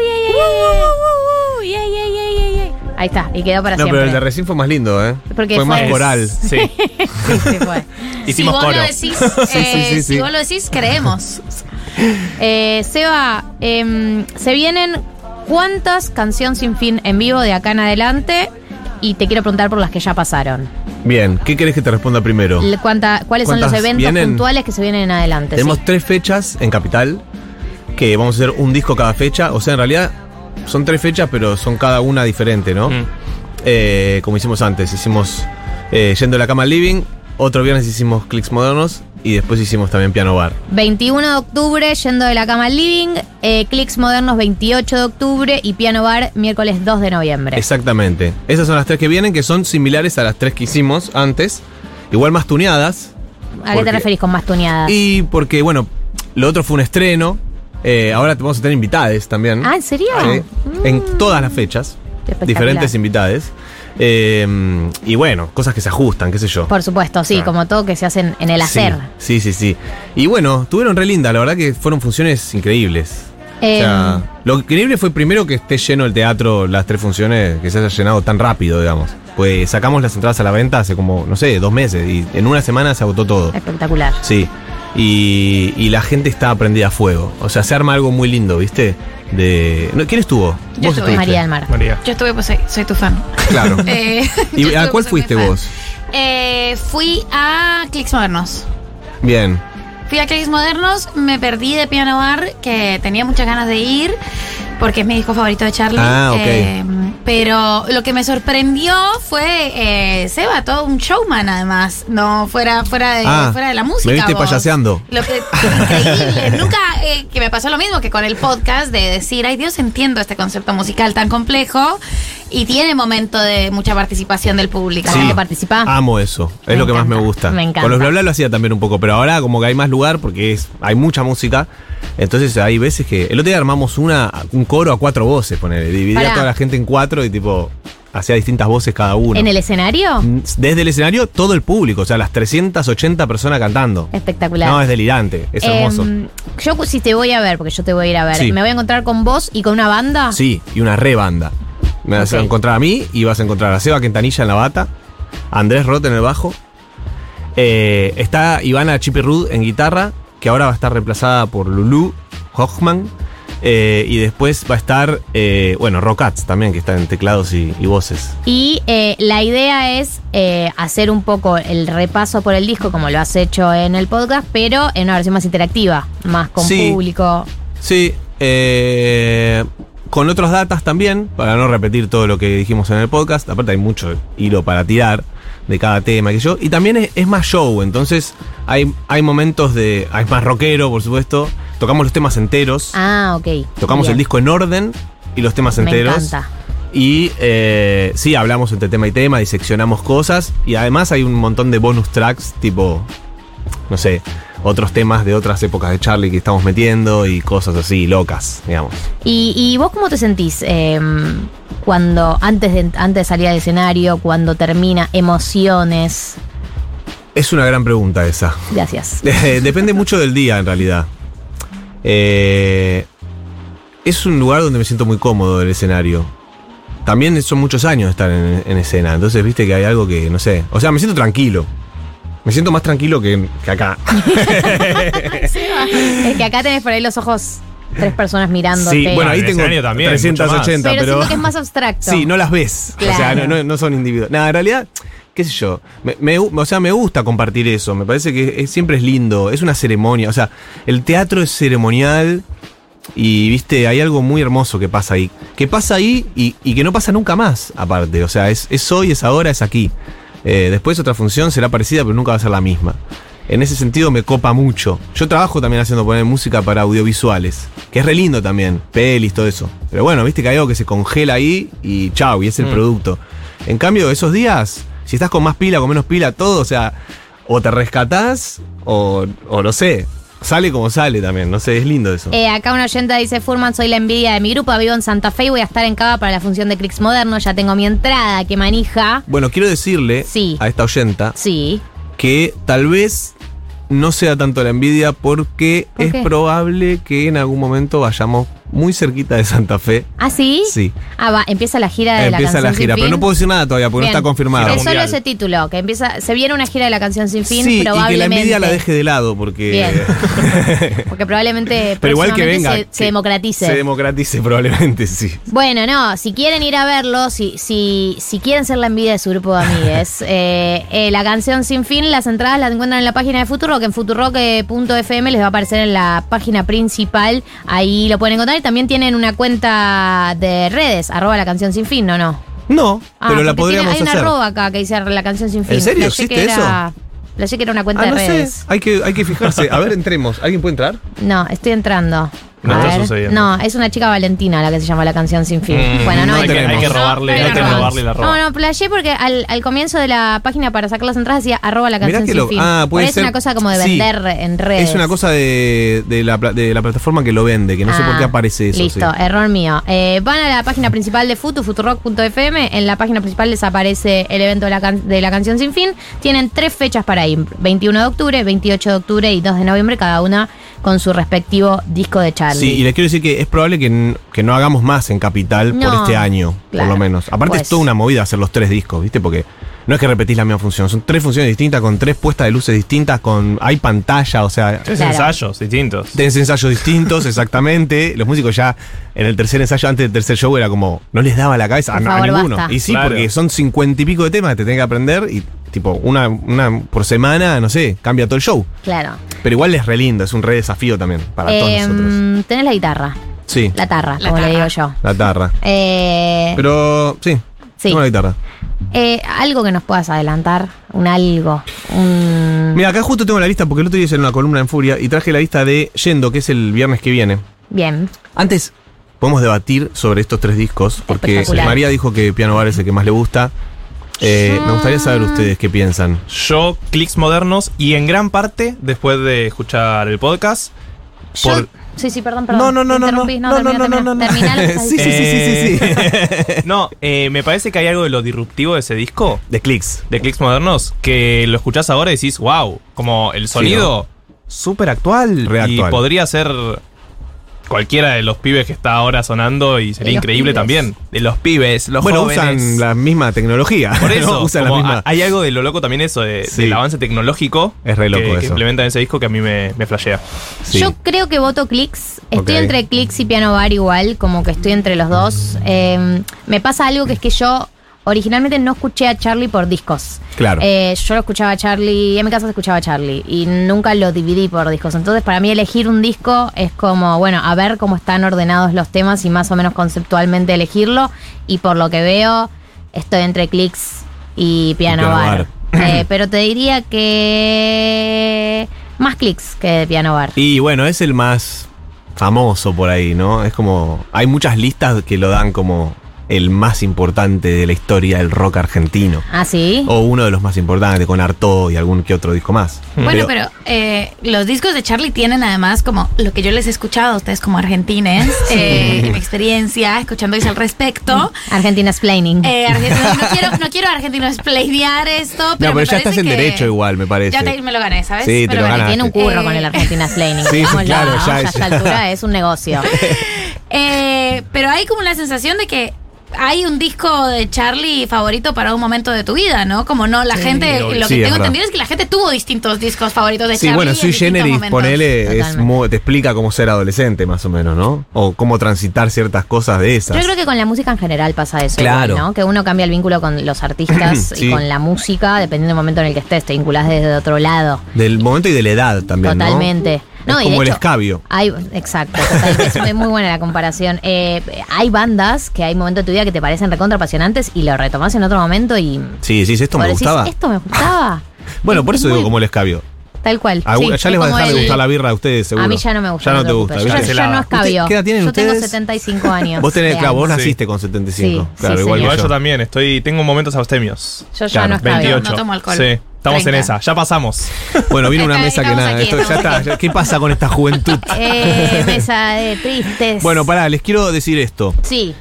yeah, yeah, yeah, yeah, yeah, yeah, yeah, yeah". Ahí está, y quedó para No, siempre. pero el de recién fue más lindo, ¿eh? Porque fue, fue- más coral. [LAUGHS] Sí. Sí, sí, fue. Hicimos si vos coro. lo decís, Sí, [LAUGHS] eh, sí, sí, si vos lo decís, creemos. Eh, Seba, em, se vienen cuántas canciones sin fin en vivo de acá en adelante y te quiero preguntar por las que ya pasaron. Bien, ¿qué querés que te responda primero? Cuánta- ¿Cuáles son los ¿Cuántas eventos vienen? puntuales que se vienen en adelante? Tenemos sí? tres fechas en Capital, que vamos a hacer un disco cada fecha. O sea, en realidad son tres fechas, pero son cada una diferente, ¿no? Mm. Eh, como hicimos antes, hicimos eh, Yendo de la cama al living, Otro viernes hicimos Clicks Modernos y después hicimos también Piano Bar. 21 de octubre, yendo de la cama al living. Eh, Clicks Modernos, 28 de octubre. Y Piano Bar, miércoles 2 de noviembre. Exactamente. Esas son las tres que vienen, que son similares a las tres que hicimos antes. Igual más tuneadas. ¿A qué te referís con más tuneadas? Y porque, bueno, lo otro fue un estreno. Eh, ahora te vamos a tener invitades también. Ah, ¿en serio? En todas las fechas. Diferentes invitades. Eh, y bueno, cosas que se ajustan, qué sé yo. Por supuesto, sí, Ah. como todo que se hacen en el hacer. Sí, sí, sí. Y bueno, tuvieron re linda, la verdad que fueron funciones increíbles. Eh, O sea, lo increíble fue primero que esté lleno el teatro, las tres funciones, que se haya llenado tan rápido, digamos. Pues sacamos las entradas a la venta hace como, no sé, dos meses y en una semana se agotó todo. Espectacular. Sí. Y, y la gente está prendida a fuego. O sea, se arma algo muy lindo, ¿viste? De. no, ¿Quién estuvo? Yo Vos estuve. María del Mar. María. Yo estuve, pues soy, soy tu fan. Claro. [LAUGHS] Eh, [LAUGHS] ¿Y a estuve, cuál pues, soy fuiste vos? Eh, fui a Clicks Modernos. Bien. Fui a Clicks Modernos, me perdí de Piano Bar, que tenía muchas ganas de ir, porque es mi disco favorito de Charlie. Ah, ok. Eh, pero lo que me sorprendió fue eh, Seba, todo un showman además, no fuera, fuera, de, Ah, fuera de la música. me viste vos. payaseando. Lo que increíble. [LAUGHS] Nunca eh, que me pasó lo mismo que con el podcast de decir, ay Dios, entiendo este concepto musical tan complejo y tiene momento de mucha participación del público. Sí. Amo eso. Es Me lo que más me encanta, gusta. me encanta. Con los bla bla lo hacía también un poco, pero ahora como que hay más lugar porque es, hay mucha música. Entonces hay veces que. El otro día armamos una, un coro a cuatro voces, poner. Dividía Pará. a toda la gente en cuatro y tipo. Hacía distintas voces cada uno. ¿En el escenario? Desde el escenario, todo el público, o sea, las 380 personas cantando. Espectacular. No, es delirante, es hermoso. Em, yo si te voy a ver, porque yo te voy a ir a ver, Sí. ¿me voy a encontrar con vos y con una banda? Sí, y una re banda. Me vas a encontrar a mí y vas a encontrar a Seba Quintanilla en la bata, a Andrés Roth en el bajo. Eh, está Ivana Chipirrud en guitarra, que ahora va a estar reemplazada por Lulu Hochman. Eh, y después va a estar, eh, bueno, Rockats también, que está en teclados y, y voces. Y eh, la idea es hacer un poco el repaso por el disco, como lo has hecho en el podcast, pero en una versión más interactiva, más con Sí. público. Sí, eh, con otros datas también, para no repetir todo lo que dijimos en el podcast. Aparte hay mucho hilo para tirar de cada tema que yo. Y también es, es más show, entonces hay, hay momentos de... Hay más rockero, por supuesto. Tocamos los temas enteros. Ah, ok. Tocamos Bien. el disco en orden y los temas Me enteros. encanta. Y eh, sí, hablamos entre tema y tema, diseccionamos cosas. Y además hay un montón de bonus tracks, tipo, no sé, otros temas de otras épocas de Charlie que estamos metiendo y cosas así, locas, digamos. ¿Y, y vos cómo te sentís eh, cuando, antes de, antes de salir al escenario, cuando termina, emociones? Es una gran pregunta esa. Gracias. [LAUGHS] Depende mucho del día, en realidad. Eh, es un lugar donde me siento muy cómodo el escenario. También son muchos años de estar en, en escena, entonces viste que hay algo que, no sé. O sea, me siento tranquilo. Me siento más tranquilo que, que acá. [LAUGHS] es que acá tenés por ahí los ojos tres personas mirándote. Sí, bueno, ahí tengo también, 380, pero, pero. siento que es más abstracto. [LAUGHS] Sí, no las ves. O sea, no, no- no son individuos. Nada, en realidad, qué sé yo. Me, o sea, me gusta compartir eso. Me parece que es- siempre es lindo. Es una ceremonia. O sea, el teatro es ceremonial. Y viste, hay algo muy hermoso que pasa ahí. Que pasa ahí y, y que no pasa nunca más, aparte. O sea, es, es hoy, es ahora, es aquí. Eh, después otra función será parecida, pero nunca va a ser la misma. En ese sentido me copa mucho. Yo trabajo también haciendo poner música para audiovisuales, que es re lindo también, pelis, todo eso. Pero bueno, viste que hay algo que se congela ahí y chau, y es el Mm. producto. En cambio, esos días, si estás con más pila, con menos pila, todo, o sea, o te rescatás o, o no sé, sale como sale también, no sé, es lindo eso. Eh, acá una oyenta dice, Furman, soy la envidia de mi grupo, vivo en Santa Fe y voy a estar en Cava para la función de Clicks Moderno, ya tengo mi entrada, que manija. Bueno, quiero decirle Sí. a esta oyenta Sí. que tal vez no sea tanto la envidia porque ¿Por es probable que en algún momento vayamos muy cerquita de Santa Fe. ¿Ah, sí? Sí. Ah, va, empieza la gira de la Empieza canción la gira, sin pero no puedo decir nada todavía porque Bien. no está confirmado. Es solo ese título, que empieza, se viene una gira de la canción sin fin, sí, y que la probablemente. envidia la deje de lado porque Bien. [LAUGHS] Porque probablemente Pero igual que venga, se, democratice. se democratice probablemente, sí. Bueno, no, si quieren ir a verlo, si, si, si quieren ser la envidia de su grupo de amigues, [LAUGHS] eh, eh, la canción Sin Fin, las entradas las encuentran en la página de Futurock, en futurock.fm les va a aparecer en la página principal, ahí lo pueden encontrar también tienen una cuenta de redes, arroba la canción Sin Fin, ¿no? No. No, Ah, pero la porque tiene- podríamos hay una hacer. arroba acá que dice la canción Sin Fin. ¿En serio existe que era Playé que era una cuenta Ah, no de sé. redes. Hay que, hay que fijarse. A ver, entremos. ¿Alguien puede entrar? No, estoy entrando. No A está ver. sucediendo. No, es una chica Valentina la que se llama la canción sin fin. Mm, bueno, no, hay, que, hay que robarle, No, hay que robarle la roba. No, no, playé porque al, al comienzo de la página para sacar las entradas decía arroba la Mirá canción que sin lo- fin. ah, puede Pero ser- Es una cosa como de sí. vender en redes. Es una cosa de, de la, pla- de la plataforma que lo vende, que no sé por qué Ah, aparece eso. Listo, sí. error mío. Eh, van a la página principal de Futu, futurock.fm. En la página principal les aparece el evento de la, can- de la canción sin fin. Tienen tres fechas para ir: 21 de octubre, 28 de octubre y 2 de noviembre, cada una con su respectivo disco de Charlie. Sí, y les quiero decir que es probable que, que no hagamos más en Capital por este año, claro. por lo menos. Aparte Pues. es toda una movida hacer los tres discos, ¿viste? Porque no es que repetís la misma función, son tres funciones distintas, con tres puestas de luces distintas, con hay pantalla, o sea... Tres Claro. ensayos distintos. Tenés ensayos distintos, exactamente. Los músicos ya en el tercer ensayo, antes del tercer show, era como, no les daba la cabeza a, ninguno. basta. Y sí, Claro. porque son cincuenta y pico de temas que te tenés que aprender y tipo, una, una por semana, no sé, cambia todo el show. Claro. Pero igual es re lindo, es un re desafío también para todos Eh, nosotros. tenés la guitarra. Sí, La tarra, La como le digo yo. la tarra. Eh, Pero sí, Sí. tengo la guitarra. eh, algo que nos puedas adelantar. Un algo. Un. Mira, acá justo tengo la lista porque el otro día hice una columna en Furia y traje la lista de Yendo, que es el viernes que viene. Bien. Antes podemos debatir sobre estos tres discos, porque Espectacular. María dijo que Piano Bar es el que más le gusta. Eh, me gustaría saber ustedes qué piensan. Yo, clics modernos y en gran parte, después de escuchar el podcast, Yo- por- Sí, sí, perdón, perdón. No, no, no, no, no, no, no, no, termina. no, no. Termina lo que estás [LAUGHS] Sí, sí, diciendo. sí, sí, sí, Eh, no, eh, me parece que hay algo de lo disruptivo de ese disco, De clics. de clics modernos, que lo escuchás ahora y decís, wow, como el sonido súper actual. Re Y actual. podría ser cualquiera de los pibes que está ahora sonando y sería increíble pibes. también. De los pibes, los bueno, jóvenes. usan la misma tecnología. Por [LAUGHS] ¿no? eso, usan la misma. hay algo de lo loco también eso, de- Sí. del avance tecnológico Es re loco que, que eso. implementan en ese disco que a mí me, me flashea. Sí. Yo creo que voto Clicks. Estoy entre Clicks y Piano Bar igual, como que estoy entre los dos. Eh, me pasa algo que es que yo originalmente no escuché a Charlie por discos. Claro. Eh, yo lo escuchaba a Charlie, en mi casa se escuchaba a Charlie y nunca lo dividí por discos. Entonces, para mí elegir un disco es como, bueno, a ver cómo están ordenados los temas y más o menos conceptualmente elegirlo. Y por lo que veo, estoy entre Clicks y Piano, Piano Bar. Bar. Eh, [LAUGHS] pero te diría que más Clicks que Piano Bar. Y bueno, es el más famoso por ahí, ¿no? Es como. Hay muchas listas que lo dan como el más importante de la historia del rock argentino. ¿Ah, sí? O uno de los más importantes, con Artaud y algún que otro disco más. Bueno, pero eh, los discos de Charlie tienen además como lo que yo les he escuchado a ustedes como argentines, eh, mi experiencia escuchándoles al respecto. Argentina Explaining. Eh, no, no quiero, [LAUGHS] no quiero esto, pero, no, pero me ya estás en que derecho igual, me parece. Ya te- me lo gané, ¿sabes? Sí, Me te lo lo gané. ganaste. Tiene un curro Eh, con el Argentina Explaining. Sí, sí, claro, ¿no? ya a es- esta altura es un negocio. [LAUGHS] Eh, pero hay como la sensación de que hay un disco de Charlie favorito para un momento de tu vida, ¿no? Como no, la gente, lo Sí, que tengo verdad. entendido es que la gente tuvo distintos discos favoritos de Sí, Charlie. bueno, en Sui Generis, ponele, es Totalmente. mu- te explica cómo ser adolescente, más o menos, ¿no? O cómo transitar ciertas cosas de esas. Yo creo que con la música en general pasa eso. Claro. igual, ¿no? Que uno cambia el vínculo con los artistas [CLEARS THROAT] Sí. y con la música, dependiendo del momento en el que estés. Te vinculás desde otro lado. Del momento y de la edad también, ¿no? Totalmente. No, es como el escabio. Hay, exacto, total, es muy- buena la comparación. [LAUGHS] Eh, hay bandas que hay momentos de tu vida que te parecen recontra apasionantes y lo retomás en otro momento y. Sí, sí, esto me decís, gustaba. Esto me gustaba. [LAUGHS] Bueno, Es- por es eso digo muy- como el escabio. Tal cual. A- sí, ya es les va a dejar de gustar la birra a ustedes, seguro. A mí ya no me gusta. Ya no te gusta, Yo, yo no escabio. ¿Usted ¿Qué edad tienen Yo tengo ustedes? 75 [LAUGHS] años. Vos tenés, claro, vos naciste con 75. Sí, claro, sí, igual que Yo yo. también, estoy, tengo momentos abstemios. Yo ya no escabio. 28. No tomo alcohol. Sí, estamos en 30. esa, ya pasamos. [LAUGHS] Bueno, viene una mesa que nada. aquí, esto ya estamos está. aquí. ya- ¿Qué pasa con esta juventud? [LAUGHS] Eh, mesa de tristes. Bueno, pará, les quiero decir esto. Sí.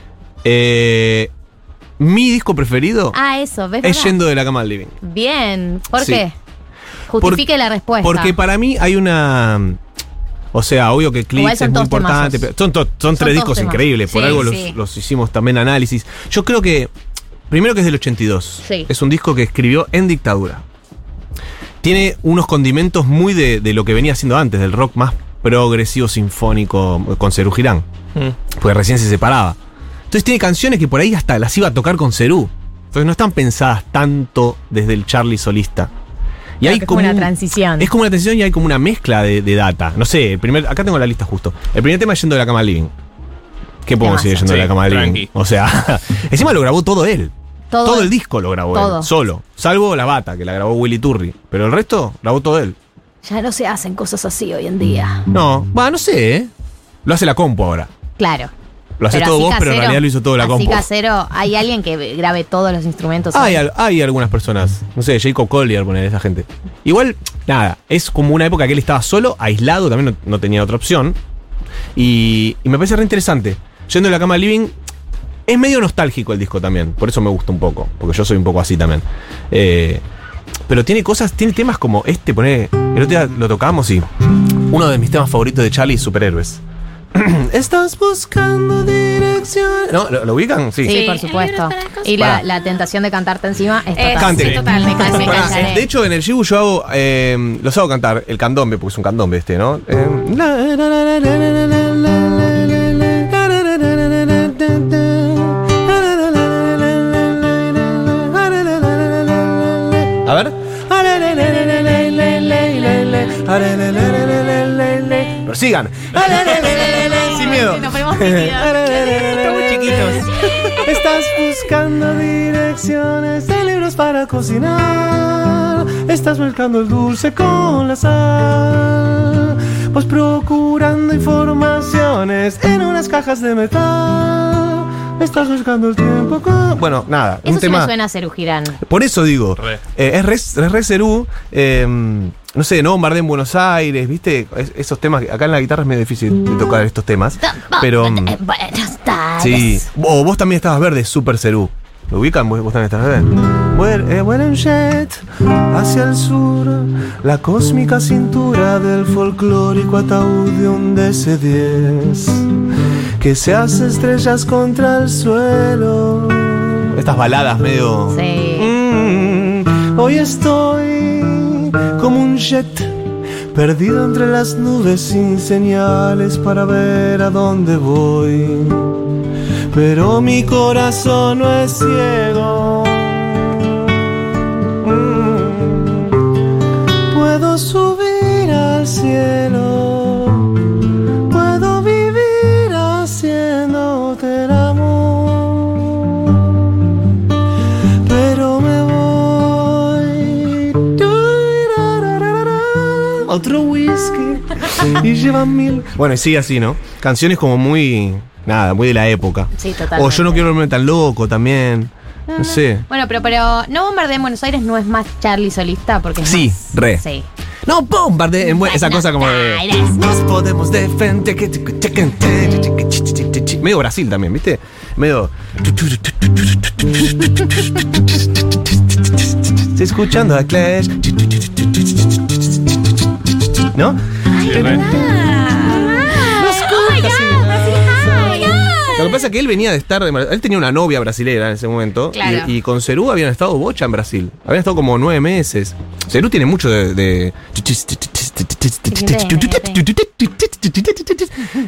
Eh, mi disco preferido Ah, eso, ¿ves? es verdad? Yendo de la cama al living. Bien. ¿Por Sí. qué? Justifique la respuesta. Porque para mí hay una. O sea, obvio que Igual Clips son es muy todos importante. temazos. pero Son, to- son tres todos discos temazos. increíbles. Por Sí, algo los, sí. los hicimos también análisis. Yo creo que. Primero que es del 82. Sí. Es un disco que escribió en dictadura. Tiene unos condimentos muy de, de lo que venía haciendo antes, del rock más progresivo sinfónico con Cerú Girán. Mm. Porque recién se separaba. Entonces tiene canciones que por ahí hasta las iba a tocar con Cerú. Entonces no están pensadas tanto desde el Charlie solista. Y hay como una un- transición. Es como una transición y hay como una mezcla de, de data. No sé, el primer, acá tengo la lista justo. El primer tema es yendo de la cama al living. ¿Qué podemos decir yendo de la Sí, cama al living? O sea, [LAUGHS] encima lo grabó todo él. Todo. Todo, el disco lo grabó Todo. él, solo. Salvo La Bata, que la grabó Willy Turri. Pero el resto grabó todo él. Ya no se hacen cosas así hoy en día. No, bueno, no sé, ¿eh? Lo hace la compu ahora. Claro. Lo haces todo vos, pero en realidad lo hizo todo la así compu. casero, hay alguien que grabe todos los instrumentos. Hay, al- hay algunas personas, no sé, Jacob Collier, poner esa gente. Igual, nada, es como una época que él estaba solo, aislado, también no, no tenía otra opción. Y, y me parece re interesante. Yendo de la cama al living, es medio nostálgico el disco también, por eso me gusta un poco, porque yo soy un poco así también. Eh, pero tiene cosas, tiene temas como este, poner, el otro día lo tocamos y uno de mis temas favoritos de Charlie es Superhéroes. Estás buscando dirección. ¿No? ¿Lo, lo ubican? Sí. Sí, por supuesto. Y la, Pará. la tentación de cantarte encima es total. Cante. Sí, total, me cansé, me Pará, cansé. de hecho, en el Shibu yo hago, eh, los hago cantar el candombe, porque es un candombe este, ¿no? Eh, a Pero sigan. Sin miedo. Estamos chiquitos. Estás buscando direcciones de libros para cocinar. Estás mezclando el dulce con la sal. Pues procurando informaciones en unas cajas de metal. Estás buscando el tiempo con. Bueno, nada. Eso un sí me suena a Ceru Girán. Por eso digo, eh, es re, es re Cerú, eh, no sé, no bombardé en Buenos Aires, ¿viste? Es- esos temas, acá en la guitarra es medio difícil de tocar estos temas. Pero. mm, Buenas tardes. Sí. O vos también estabas verde, super Cerú. ¿Lo ubican? ¿Vos, vos también estabas verde? Vuel- eh, vuela en jet hacia el sur, la cósmica cintura del folclórico ataúd de un DC-10 que se hace estrellas contra el suelo. Estas baladas medio. Mm, hoy estoy jet perdido entre las nubes sin señales para ver a dónde voy. Pero mi corazón no es ciego. Mm, Puedo subir al cielo. Y lleva mil. Bueno, y sigue así, ¿no? Canciones como muy. Nada, muy de la época. Sí, totalmente. O yo no quiero verme tan loco también. No sé. Bueno, pero, pero no bombardé en Buenos Aires no es más Charlie solista porque es Sí, más- re. Sí. No, bombarde en buen- esa cosa como de. Nos podemos defender. que- que- que- que- que- que- Medio Brasil también, ¿viste? Medio. Estoy escuchando a Clash. ¿No? Lo que pasa es que él venía de estar. de Él tenía una novia brasilera en ese momento. Claro. Y, y con Cerú habían estado bocha en Brasil. Habían estado como nueve meses. Cerú tiene mucho de. de-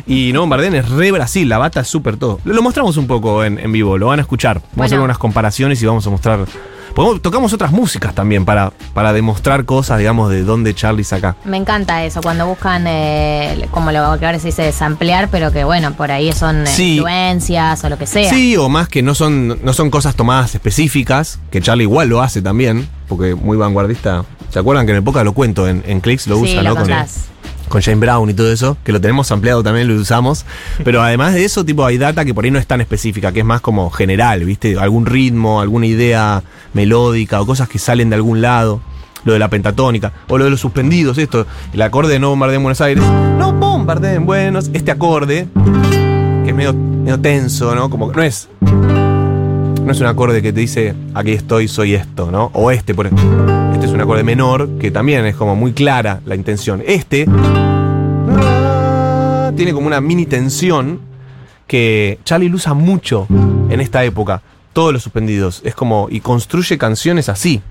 y no, Bardén es re Brasil, la bata es súper todo. Lo, mostramos un poco en, en vivo, lo van a escuchar. Vamos a hacer unas comparaciones y vamos a mostrar. Podemos- tocamos otras músicas también para, para demostrar cosas, digamos, de dónde Charlie saca. Me encanta eso, cuando buscan, eh, como lo que ahora se dice, samplear, pero que bueno, por ahí son eh, Sí. influencias o lo que sea. Sí, o más que no son, no son cosas tomadas específicas, que Charlie igual lo hace también, porque muy vanguardista. ¿Se acuerdan que en época lo cuento? En, en Clicks lo Sí, usa, lo ¿no? Con, contás. Con Jane Brown y todo eso, que lo tenemos ampliado también, lo usamos. Pero [LAUGHS] además de eso, tipo, hay data que por ahí no es tan específica, que es más como general, ¿viste? Algún ritmo, alguna idea melódica o cosas que salen de algún lado. Lo de la pentatónica, o lo de los suspendidos, esto, el acorde de No bombardé en Buenos Aires. No bombardé en Buenos, este acorde, que es medio, medio tenso, ¿no? Como que no es. No es un acorde que te dice, aquí estoy, soy esto, ¿no? O este, por ejemplo. Este es un acorde menor, que también es como muy clara la intención. Este tiene como una mini tensión que Charlie usa mucho en esta época. Todos los suspendidos. Es como, y construye canciones así.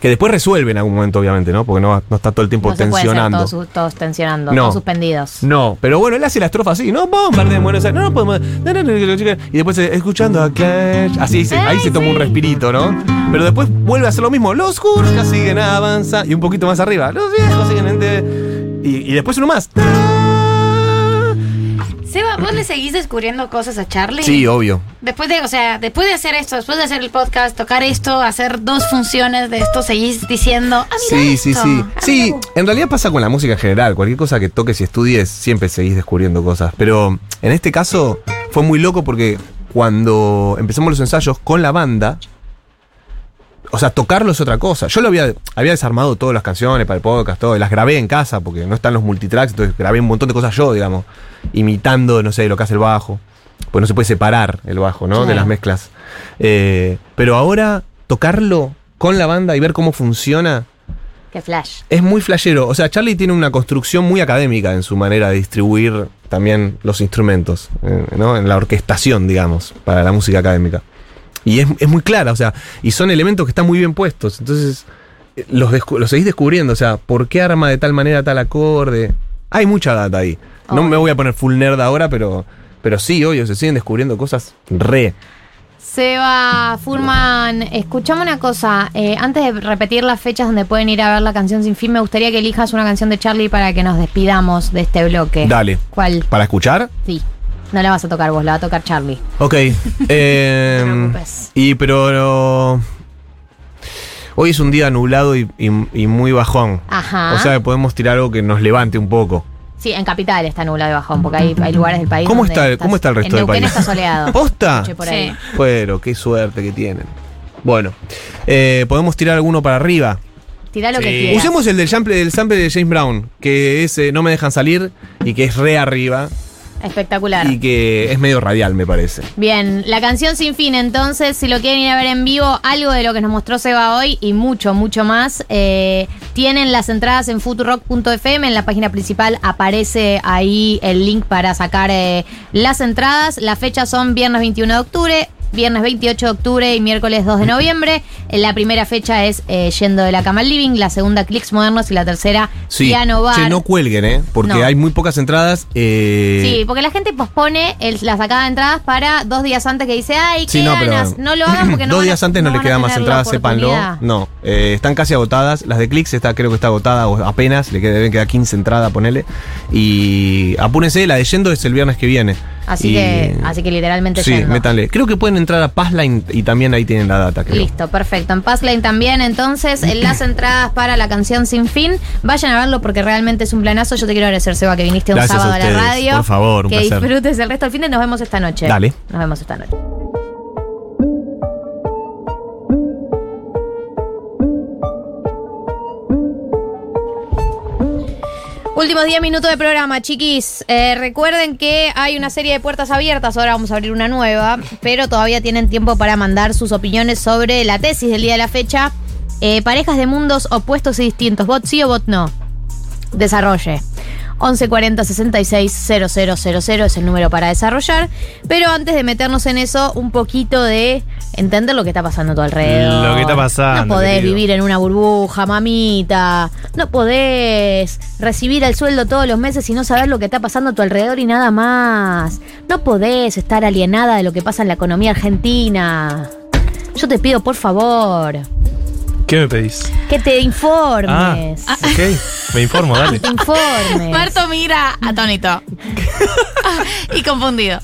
Que después resuelve en algún momento, obviamente, ¿no? Porque no, no está todo el tiempo No se puede tensionando. todos, todos tensionando, No. todos suspendidos. No, pero bueno, él hace la estrofa así, no bombardeen Buenos Aires, no, no podemos. Y después eh, escuchando a Clash, así se- ahí se toma un respirito, ¿no? Pero después vuelve a hacer lo mismo. Los Jurkas siguen avanzando y un poquito más arriba. Los viejos siguen Y, y después uno más. Seba, ¿vos le seguís descubriendo cosas a Charlie? Sí, obvio. Después de, o sea, después de hacer esto, después de hacer el podcast, tocar esto, hacer dos funciones de esto, seguís diciendo, ah, mira Sí, sí, sí. Sí, en realidad pasa con la música en general. Cualquier cosa que toques y estudies, siempre seguís descubriendo cosas. Pero en este caso fue muy loco porque cuando empezamos los ensayos con la banda, o sea, tocarlo es otra cosa. Yo lo había, había desarmado todas las canciones para el podcast, todo, y las grabé en casa porque no están los multitracks, entonces grabé un montón de cosas yo, digamos, imitando, no sé, lo que hace el bajo. Pues no se puede separar el bajo, ¿no? De las mezclas. Eh, pero ahora, tocarlo con la banda y ver cómo funciona, Qué flash. es muy flashero. O sea, Charlie tiene una construcción muy académica en su manera de distribuir también los instrumentos, eh, ¿no? En la orquestación, digamos, para la música académica. Y es, es muy clara, o sea, y son elementos que están muy bien puestos. Entonces, eh, los, los seguís descubriendo, o sea, ¿por qué arma de tal manera tal acorde? Hay mucha data ahí. No me voy a poner full nerd ahora, pero, pero sí, obvio, se siguen descubriendo cosas re. Seba Furman, escuchame una cosa. eh, antes de repetir las fechas donde pueden ir a ver la canción sin fin, me gustaría que elijas una canción de Charlie para que nos despidamos de este bloque. Dale. ¿Cuál? ¿Para escuchar? Sí. No la vas a tocar vos, la va a tocar Charlie. Ok. [LAUGHS] eh, preocupes. y pero. Hoy es un día nublado y, y- y muy bajón. Ajá. O sea que podemos tirar algo que nos levante un poco. Sí, en Capital está nula de bajón, porque hay, hay lugares del país. ¿Cómo donde está, estás- ¿Cómo está el resto en del Neuquén país? está soleado. ¿Posta? Por ahí. Bueno, qué suerte que tienen. Bueno, eh, podemos tirar alguno para arriba. Tirá lo que quieras. Usemos el del sample, del sample de James Brown, que es eh, No me dejan salir y que es re arriba Espectacular. y que es medio radial, me parece. Bien, la canción sin fin, entonces, si lo quieren ir a ver en vivo, algo de lo que nos mostró Seba hoy y mucho, mucho más, eh, tienen las entradas en futurock.fm, en la página principal aparece ahí el link para sacar eh, las entradas. Las fechas son viernes 21 de octubre. Viernes 28 de octubre y miércoles 2 de noviembre. Eh, La primera fecha es eh, Yendo de la Cama al Living, la segunda Clicks Modernos y la tercera Sí, Piano Bar. che, no cuelguen, ¿eh? Porque No. hay muy pocas entradas. eh, Sí, porque la gente pospone el- la sacada de entradas para dos días antes que dice, ay, Sí, no, pero-. No lo hagan porque [CLEARS THROAT] no Dos a- días antes no, no le van a quedan más entradas, sépanlo. No, eh, están casi agotadas. Las de Clicks está, creo que está agotada o apenas. Le deben quedar 15 entradas, ponele. Y apúrense, la de Yendo es el viernes que viene. Así Y- que, así que literalmente Sí, yendo. métanle. Creo que pueden entrar a Passline y también ahí tienen la data, creo. Listo, perfecto. En Passlane también, entonces, en las entradas para la canción Sin Fin. Vayan a verlo porque realmente es un planazo. Yo te quiero agradecer, Seba, que viniste un Gracias a sábado a, la ustedes. radio. Por favor, un Que placer. disfrutes el resto del fin de nos vemos esta noche. Dale. Nos vemos esta noche. Últimos 10 minutos de programa, chiquis. Eh, recuerden que hay una serie de puertas abiertas. Ahora vamos a abrir una nueva. Pero todavía tienen tiempo para mandar sus opiniones sobre la tesis del día de la fecha. Eh, parejas de mundos opuestos y distintos. ¿Bot sí o bot no? Desarrolle. 1140 66 000 es el número para desarrollar. Pero antes de meternos en eso, un poquito de entender lo que está pasando a tu alrededor. Lo que está pasando, No podés querido. vivir en una burbuja, mamita. No podés recibir el sueldo todos los meses y no saber lo que está pasando a tu alrededor y nada más. No podés estar alienada de lo que pasa en la economía argentina. Yo te pido, por favor, ¿Qué me pedís? que te informes. Ah, ok. Me informo, [LAUGHS] dale. Te informes. Marto mira atónito. [LAUGHS] y confundido.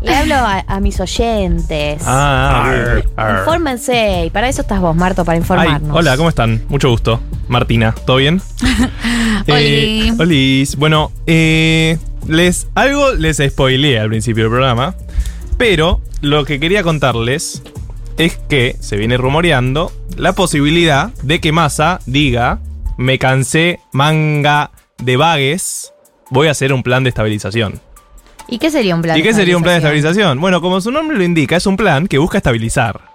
Le hablo a, a mis oyentes. Ah, ar, ar. Infórmense. Y para eso estás vos, Marto, para Ay, informarnos. hola, ¿cómo están? Mucho gusto. Martina, ¿todo bien? [LAUGHS] Oli. Olis. Bueno, eh, les, algo les spoileé al principio del programa, pero lo que quería contarles es que se viene rumoreando la posibilidad de que Massa diga, me cansé manga de vagues, voy a hacer un plan de estabilización. ¿Y qué sería un plan ¿Y de qué sería un plan de estabilización? Bueno, como su nombre lo indica, es un plan que busca estabilizar.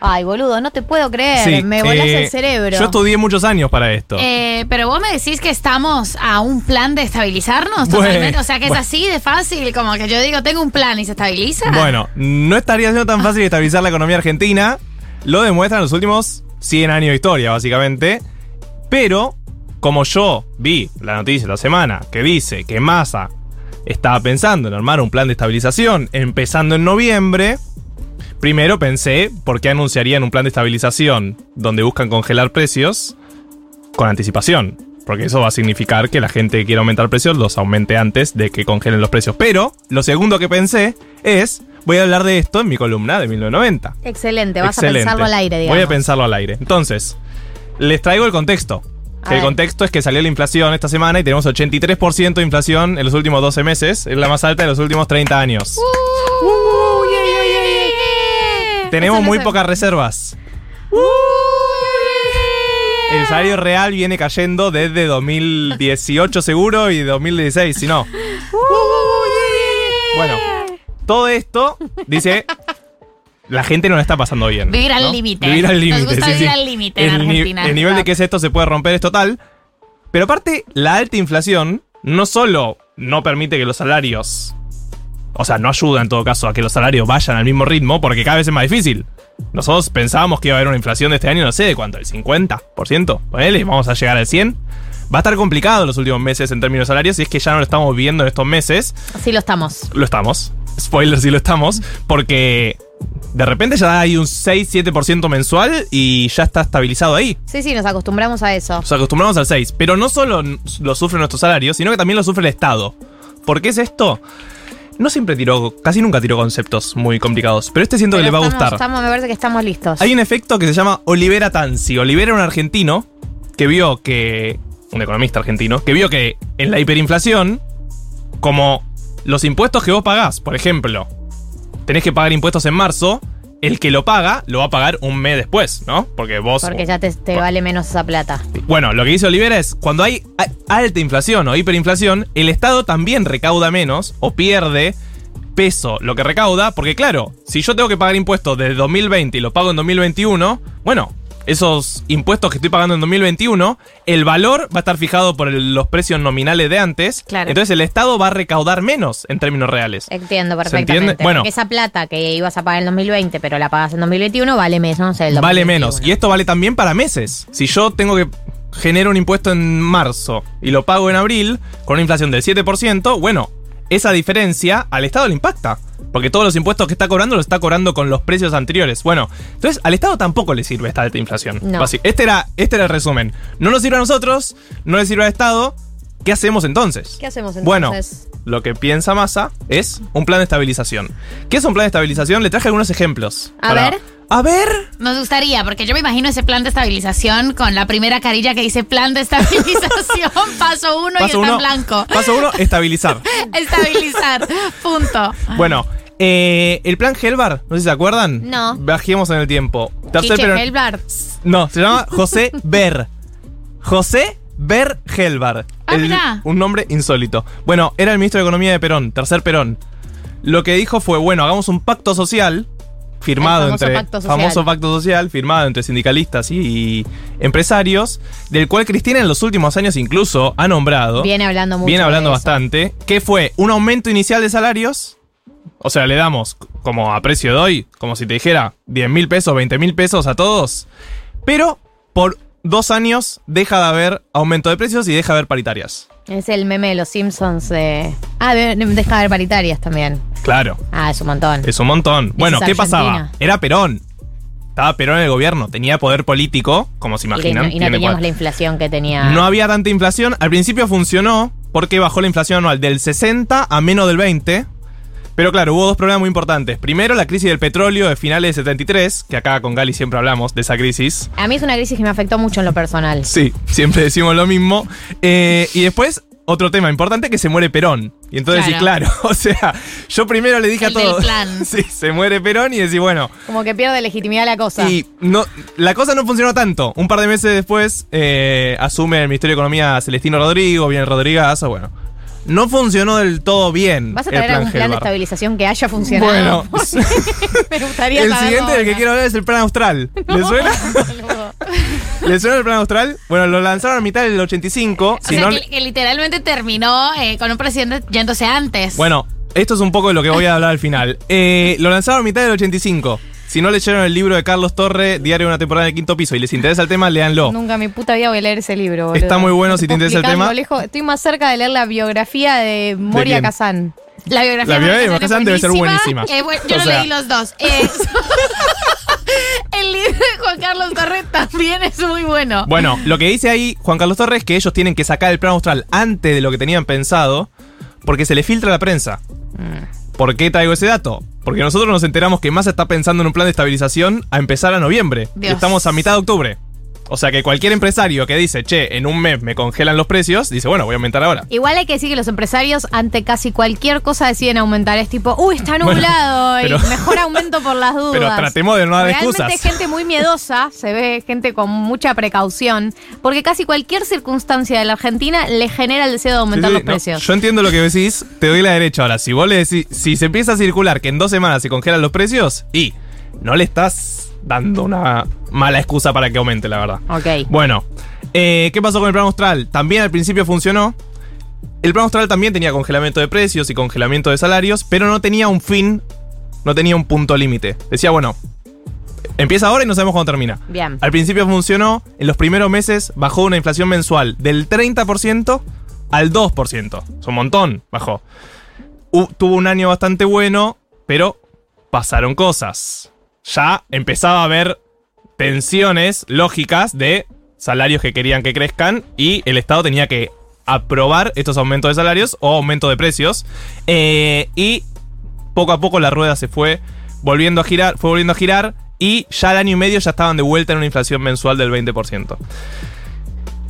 Ay, boludo, no te puedo creer. Sí, Me volás eh, el cerebro. Yo estudié muchos años para esto. Eh, pero vos me decís que estamos a un plan de estabilizarnos Bueno, totalmente. O sea que bueno. es así de fácil, como que yo digo, tengo un plan y se estabiliza. Bueno, no estaría siendo tan fácil estabilizar la economía argentina. Lo demuestran los últimos 100 años de historia, básicamente. Pero, como yo vi la noticia la semana que dice que Massa estaba pensando en armar un plan de estabilización empezando en noviembre, primero pensé, ¿por qué anunciarían un plan de estabilización donde buscan congelar precios con anticipación? porque eso va a significar que la gente que quiere aumentar precios los aumente antes de que congelen los precios. Pero lo segundo que pensé es, voy a hablar de esto en mi columna de 1990. Excelente, vas Excelente. a pensarlo al aire, digamos. Voy a pensarlo al aire. Entonces, les traigo el contexto. Que el contexto es que salió la inflación esta semana y tenemos 83% de inflación en los últimos 12 meses. Es la más alta de los últimos 30 años. [LAUGHS] Tenemos muy pocas reservas. El salario real viene cayendo desde 2018 seguro y 2016, si no. [LAUGHS] Bueno, todo esto dice la gente no la está pasando bien. Vivir al ¿no? límite. Vivir al Nos límite. gusta sí, vivir sí. al límite en El ni- Argentina. El nivel de que es esto se puede romper es total. Pero aparte, la alta inflación no solo no permite que los salarios. O sea, no ayuda en todo caso a que los salarios vayan al mismo ritmo porque cada vez es más difícil. Nosotros pensábamos que iba a haber una inflación de este año, no sé de cuánto, el 50%. Ponele, vamos a llegar al 100%. Va a estar complicado los últimos meses en términos salarios y es que ya no lo estamos viendo en estos meses. Sí, lo estamos. Lo estamos. Spoiler, sí lo estamos. Porque de repente ya hay un 6-7% mensual y ya está estabilizado ahí. Sí, sí, nos acostumbramos a eso. Nos acostumbramos al 6. Pero no solo lo sufre nuestro salario, sino que también lo sufre el Estado. ¿Por qué es esto? No siempre tiró, casi nunca tiró conceptos muy complicados. Pero este siento que le va a gustar. estamos- me parece que estamos listos. Hay un efecto que se llama Olivera Tansi. Olivera era un argentino que vio que. Un economista argentino, que vio que en la hiperinflación, como los impuestos que vos pagás, por ejemplo, tenés que pagar impuestos en marzo, el que lo paga lo va a pagar un mes después, ¿no? Porque vos. Porque ya te, te vale menos esa plata. Bueno, lo que dice Olivera es, cuando hay alta inflación o hiperinflación, el Estado también recauda menos o pierde peso lo que recauda, porque claro, si yo tengo que pagar impuestos desde 2020 y lo pago en 2021, bueno, esos impuestos que estoy pagando en 2021, el valor va a estar fijado por el- los precios nominales de antes, Claro. entonces el Estado va a recaudar menos en términos reales. Entiendo ¿Se perfectamente. Bueno. Esa plata que ibas a pagar en 2020, pero la pagas en 2021, vale menos el Vale 2021. menos. Y esto vale también para meses. Si yo tengo que generar un impuesto en marzo y lo pago en abril con una inflación del 7%, bueno, esa diferencia al Estado le impacta. Porque todos los impuestos que está cobrando los está cobrando con los precios anteriores. Bueno, entonces al Estado tampoco le sirve esta alta inflación. No. Este era, este era el resumen. No nos sirve a nosotros, no le sirve al Estado. ¿Qué hacemos entonces? ¿Qué hacemos entonces? Bueno, lo que piensa Massa es un plan de estabilización. ¿Qué es un plan de estabilización? Le traje algunos ejemplos. A para- ver. A ver. Nos gustaría, porque yo me imagino ese plan de estabilización con la primera carilla que dice plan de estabilización, [LAUGHS] paso uno y está uno, en blanco. Paso uno, estabilizar. [LAUGHS] Estabilizar, punto. Bueno, eh, el plan Helbar, no sé si se acuerdan. No. Bajemos en el tiempo. Tercer pero- Helbart. No, se llama José Ber. José Ber Helbar. Ah, El- mirá. un nombre insólito. Bueno, era el ministro de Economía de Perón, tercer Perón. Lo que dijo fue, bueno, hagamos un pacto social firmado El famoso entre pacto social. famoso pacto social firmado entre sindicalistas y empresarios, del cual Cristina en los últimos años incluso ha nombrado Viene hablando mucho. Viene hablando de eso. bastante. Que fue un aumento inicial de salarios. O sea, le damos como a precio de hoy, como si te dijera 10 mil pesos, 20 mil pesos a todos. Pero por dos años deja de haber aumento de precios y deja de haber paritarias. Es el meme de los Simpsons de. Ah, de- de- deja de haber paritarias también. Claro, Ah, es un montón. es un montón. Bueno, ¿qué pasaba? Era Perón. Estaba Perón en el gobierno, tenía poder político, como se Y, imaginan. y no teníamos la inflación que tenía. No había tanta inflación. Al principio funcionó porque bajó la inflación anual del 60 a menos del 20. Pero claro, hubo dos problemas muy importantes. Primero, la crisis del petróleo de finales de 73, que acá con Gali siempre hablamos de esa crisis. A mí es una crisis que me afectó mucho en lo personal. Sí, [LAUGHS] siempre decimos lo mismo. Eh, y después, otro tema importante, que se muere Perón. Y entonces sí, Claro. claro, [LAUGHS] o sea, yo primero le dije El a del todos... plan. [LAUGHS] Sí, se muere Perón y decís, bueno, Como que pierde legitimidad la cosa. y no, la cosa no funcionó tanto. Un par de meses después eh, asume el Ministerio de Economía Celestino Rodrigo, viene Rodrigazo, bueno. No funcionó del todo bien. ¿Vas a traer algún plan de Helbar. estabilización que haya funcionado? Bueno, [LAUGHS] me gustaría el siguiente del que quiero hablar es el plan austral. ¿Le suena? [LAUGHS] ¿Le suena el plan austral? Bueno, lo lanzaron a mitad del 85. O si sea, no que literalmente terminó eh, con un presidente yéndose antes. Bueno, esto es un poco de lo que voy a hablar al final. Eh, lo lanzaron a mitad del 85. Si no leyeron el libro de Carlos Torre, Diario de una temporada del quinto piso, y les interesa el tema, léanlo. Nunca en mi puta vida voy a leer ese libro. boludo. Está muy bueno No si te interesa el tema. lejos. Estoy más cerca de leer la biografía de Moria? Kazan. La biografía La de biografía de Kazan Kazan debe ser buenísima. Eh, bueno, yo O no sea- leí los dos. [LAUGHS] Eh, [LAUGHS] el libro de Juan Carlos Torres también es muy bueno. Bueno, lo que dice ahí Juan Carlos Torres es que ellos tienen que sacar el plan austral antes de lo que tenían pensado porque se le filtra a la prensa. ¿Por qué traigo ese dato? Porque nosotros nos enteramos que Massa está pensando en un plan de estabilización a empezar a noviembre. Dios. estamos a mitad de octubre. O sea que cualquier empresario que dice, che, en un mes me congelan los precios, dice, bueno, voy a aumentar ahora. Igual hay que decir que los empresarios ante casi cualquier cosa deciden aumentar. Es tipo, uy, está Bueno, nublado [LAUGHS] y mejor aumento por las [LAUGHS] dudas. Pero tratemos de no dar Realmente excusas. gente muy miedosa, se ve gente con mucha precaución, porque casi cualquier circunstancia de la Argentina le genera el deseo de aumentar Sí, sí, los no, precios. yo entiendo lo que decís, te doy la derecha ahora. Si vos le decís, si se empieza a circular que en dos semanas se congelan los precios, y no le estás dando una mala excusa para que aumente, la verdad. Ok. Bueno, eh, ¿qué pasó con el plan austral? También al principio funcionó. El plan austral también tenía congelamiento de precios y congelamiento de salarios, pero no tenía un fin, no tenía un punto límite. Decía, bueno, empieza ahora y no sabemos cuándo termina. Bien. Al principio funcionó, en los primeros meses bajó una inflación mensual del 30% al 2%. Es un montón, bajó. U- tuvo un año bastante bueno, pero pasaron cosas. Ya empezaba a haber tensiones lógicas de salarios que querían que crezcan y el Estado tenía que aprobar estos aumentos de salarios o aumento de precios. Eh, y poco a poco la rueda se fue volviendo a girar, fue volviendo a girar y ya al año y medio ya estaban de vuelta en una inflación mensual del 20%.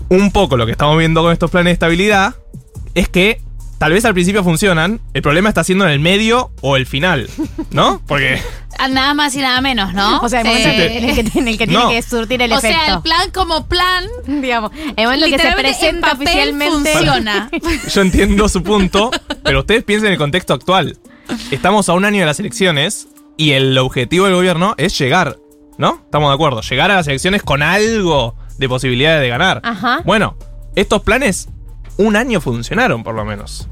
Un poco lo que estamos viendo con estos planes de estabilidad es que tal vez al principio funcionan, el problema está siendo en el medio o el final, ¿no? Porque Nada más y nada menos, ¿no? O sea, el Sí. momento en el que, en el que No. tiene que surtir el o efecto. sea, el plan como plan, digamos, el momento en que se presenta oficialmente. funciona. [LAUGHS] yo entiendo su punto, pero ustedes piensen en el contexto actual. Estamos a un año de las elecciones y el objetivo del gobierno es llegar, ¿no? Estamos de acuerdo, llegar a las elecciones con algo de posibilidades de ganar. Ajá. Bueno, estos planes un año funcionaron por lo menos.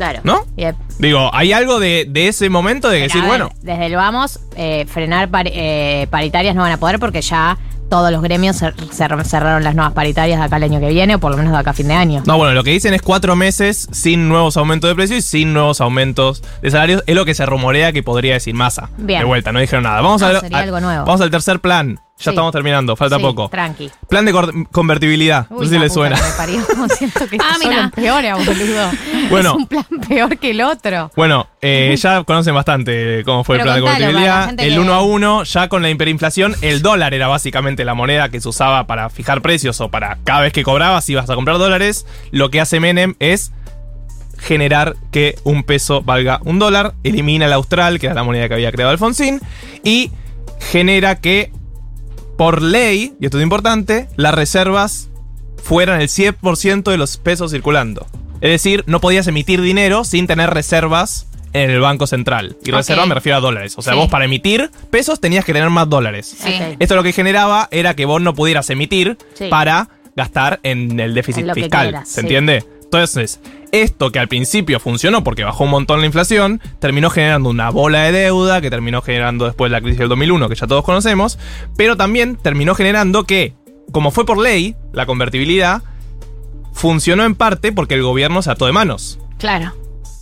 Claro. ¿No? Yep. Digo, hay algo de, de ese momento de Pero, decir, ver, bueno, Desde el vamos, eh, frenar eh, paritarias no van a poder porque ya todos los gremios cer- cer- cerraron las nuevas paritarias de acá el año que viene, o por lo menos de acá a fin de año. No, bueno, lo que dicen es cuatro meses sin nuevos aumentos de precios y sin nuevos aumentos de salarios. Es lo que se rumorea que podría decir Massa. Bien. De vuelta, no dijeron nada. Vamos, No, a, sería a- algo nuevo. vamos al tercer plan. Ya Sí. estamos terminando, falta Sí, poco. Tranqui. Plan de convertibilidad. no sé si le suena. que me parió. [LAUGHS] Siento que Ah, ah, mira. empeora, boludo. Bueno. Es un plan peor que el otro. Bueno, eh, ya conocen bastante cómo fue el plan de contalo, convertibilidad. El que- 1 a 1, ya con la hiperinflación, el dólar era básicamente la moneda que se usaba para fijar precios o para cada vez que cobrabas ibas a comprar dólares. Lo que hace Menem es generar que un peso valga un dólar, elimina el austral, que era la moneda que había creado Alfonsín, y genera que, por ley, y esto es importante, las reservas fueran el 100% de los pesos circulando. Es decir, no podías emitir dinero sin tener reservas en el Banco Central. Y Ok. reserva me refiero a dólares. O sea, Sí. vos para emitir pesos tenías que tener más dólares. Sí. Esto lo que generaba era que vos no pudieras emitir Sí. para gastar en el déficit En fiscal. quieras, ¿Se sí. entiende? Entonces, esto que al principio funcionó porque bajó un montón la inflación, terminó generando una bola de deuda que terminó generando después la crisis del 2001, que ya todos conocemos, pero también terminó generando que, como fue por ley, la convertibilidad funcionó en parte porque el gobierno se ató de manos. Claro.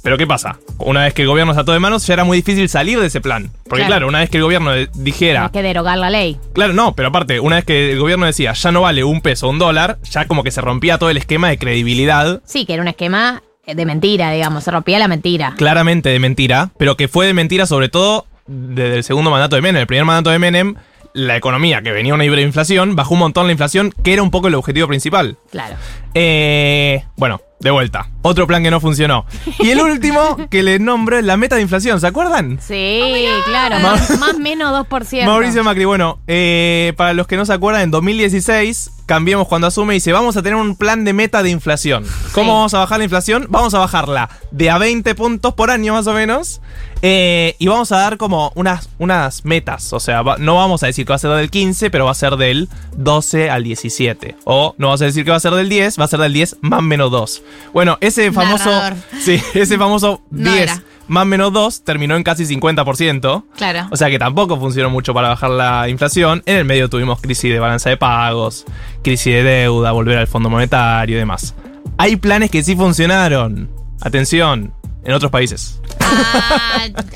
Pero ¿qué pasa? Una vez que el gobierno se ató de manos, ya era muy difícil salir de ese plan. Porque Claro. claro, una vez que el gobierno de- dijera, Hay que derogar la ley. Claro, no, pero aparte, una vez que el gobierno decía ya no vale un peso o un dólar, ya como que se rompía todo el esquema de credibilidad, Sí, que era un esquema de mentira, digamos. Se rompía la mentira. claramente de mentira, pero que fue de mentira sobre todo desde el segundo mandato de Menem. El primer mandato de Menem, la economía, que venía una hiperinflación, bajó un montón la inflación, que era un poco el objetivo principal. Claro. Eh, bueno, de vuelta. Otro plan que no funcionó. Y el último que le nombro es la meta de inflación, ¿se acuerdan? Sí, claro. Ma- Más, más menos 2%. Mauricio Macri, bueno, eh, para los que no se acuerdan, en 2016, Cambiemos cuando asume y dice, vamos a tener un plan de meta de inflación. ¿Cómo vamos a bajar la inflación? Vamos a bajarla de a 20 puntos por año más o menos. eh, y vamos a dar como unas, unas metas. O sea, va- no vamos a decir que va a ser del 15, pero va a ser del 12 al 17. O no vamos a decir que va a ser del 10, va a ser del 10 más menos 2. Bueno, ese famoso... Narrador. Sí, ese famoso [LAUGHS] No 10 era. más menos 2 terminó en casi 50%. Claro. O sea que tampoco funcionó mucho para bajar la inflación. En el medio tuvimos crisis de balanza de pagos, crisis de deuda, volver al Fondo Monetario y demás. Hay planes que sí funcionaron. Atención, en otros países.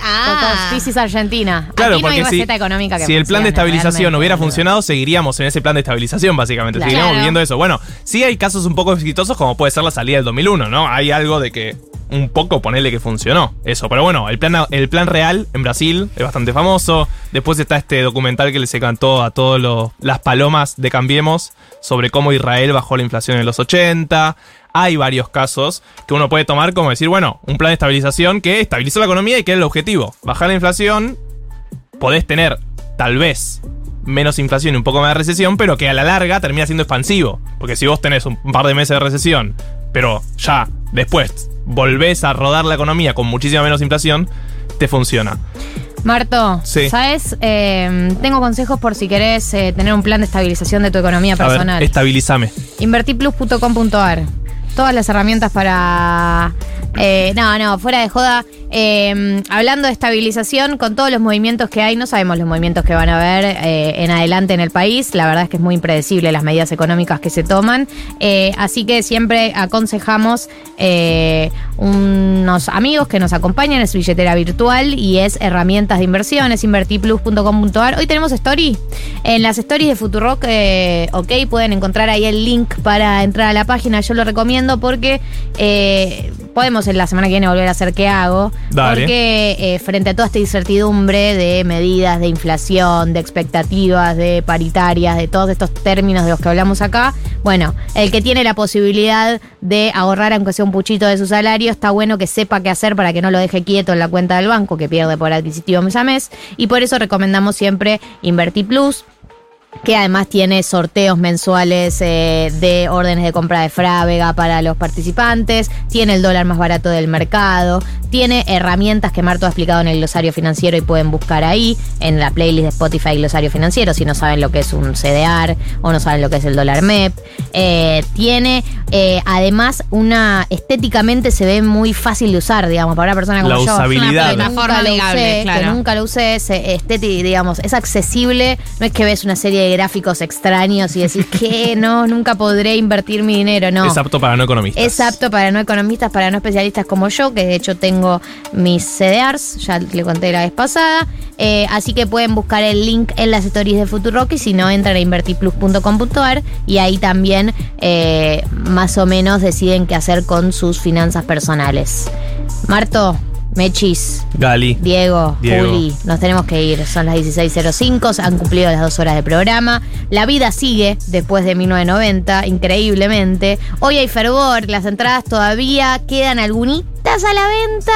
Ah, This Argentina. Claro, Aquí no hay porque si, receta económica que si el plan de estabilización realmente, hubiera funcionado, seguiríamos en ese plan de estabilización, básicamente. Claro. Seguiríamos viviendo eso. Bueno, sí hay casos un poco exitosos, como puede ser la salida del 2001, ¿no? Hay algo de que un poco ponerle que funcionó eso. Pero bueno, el plan, el plan real en Brasil es bastante famoso. Después está este documental que les cantó a todas las palomas de Cambiemos sobre cómo Israel bajó la inflación en los 80. Hay varios casos que uno puede tomar como decir, bueno, un plan de estabilización que estabilizó la economía y que era el objetivo. Bajar la inflación, podés tener tal vez menos inflación y un poco más de recesión, pero que a la larga termina siendo expansivo. Porque si vos tenés un par de meses de recesión, pero ya después volvés a rodar la economía con muchísima menos inflación, te funciona. Marto, Sí. ¿sabes? Eh, tengo consejos por si querés eh, tener un plan de estabilización de tu economía A personal. ver, estabilízame. Invertiplus.com.ar. Todas las herramientas para. Eh, no, no, fuera de joda. eh, hablando de estabilización, con todos los movimientos que hay, no sabemos los movimientos que van a haber eh, en adelante en el país. La verdad es que es muy impredecible las medidas económicas que se toman. Eh, así que siempre aconsejamos eh, unos amigos que nos acompañan. Es billetera virtual y es herramientas de inversión. Es invertiplus.com.ar. Hoy tenemos story. En las stories de Futurock, ok, pueden encontrar ahí el link para entrar a la página. Yo lo recomiendo porque podemos en la semana que viene volver a hacer qué hago. Dale. Porque eh, frente a toda esta incertidumbre de medidas de inflación, de expectativas, de paritarias, de todos estos términos de los que hablamos acá, bueno, el que tiene la posibilidad de ahorrar aunque sea un puchito de su salario, está bueno que sepa qué hacer para que no lo deje quieto en la cuenta del banco que pierde por adquisitivo mes a mes. Y por eso recomendamos siempre Inverti Plus que además tiene sorteos mensuales eh, de órdenes de compra de Frávega para los participantes, tiene el dólar más barato del mercado, tiene herramientas que Marto ha explicado en el glosario financiero y pueden buscar ahí, en la playlist de Spotify glosario financiero, si no saben lo que es un CDR o no saben lo que es el dólar MEP. Eh, tiene eh, además una, estéticamente se ve muy fácil de usar, digamos, para una persona como La yo. usabilidad. que Una nunca forma lo amigable, usé, que nunca lo usé, es digamos, es accesible, no es que ves una serie de gráficos extraños y decís que no, nunca podré invertir mi dinero, no. Es apto para no economistas. Es apto para no economistas, para no especialistas como yo, que de hecho tengo mis CDRs, ya le conté la vez pasada. Eh, así que pueden buscar el link en las stories de Futurock y si no, entran a invertiplus.com.ar y ahí también eh, más o menos deciden qué hacer con sus finanzas personales. Marto, Mechis, Gali. Diego, Diego. Juli, nos tenemos que ir. Son las 16.05, se han cumplido las dos horas de programa. La vida sigue después de 1990, increíblemente. Hoy hay fervor, las entradas todavía quedan algunitas a la venta.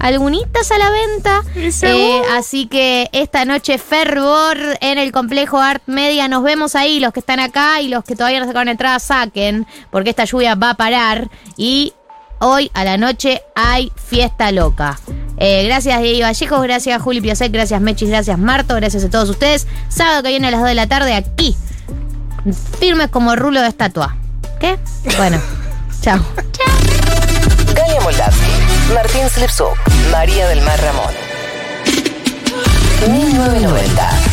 Algunitas a la venta. Eh, así que esta noche fervor en el complejo Art Media. Nos vemos ahí, los que están acá y los que todavía no sacaron entrada saquen, porque esta lluvia va a parar. Y Hoy a la noche hay fiesta loca. Eh, gracias Diego Vallejos, gracias Juli Piasek, gracias Mechis, gracias Marto, gracias a todos ustedes. Sábado que viene a las 2 de la tarde aquí. Firmes como rulo de estatua. ¿Qué? Bueno, [LAUGHS] chao. Galia Moldavsky, Martín Slipsuk, María del Mar Ramón. 1990.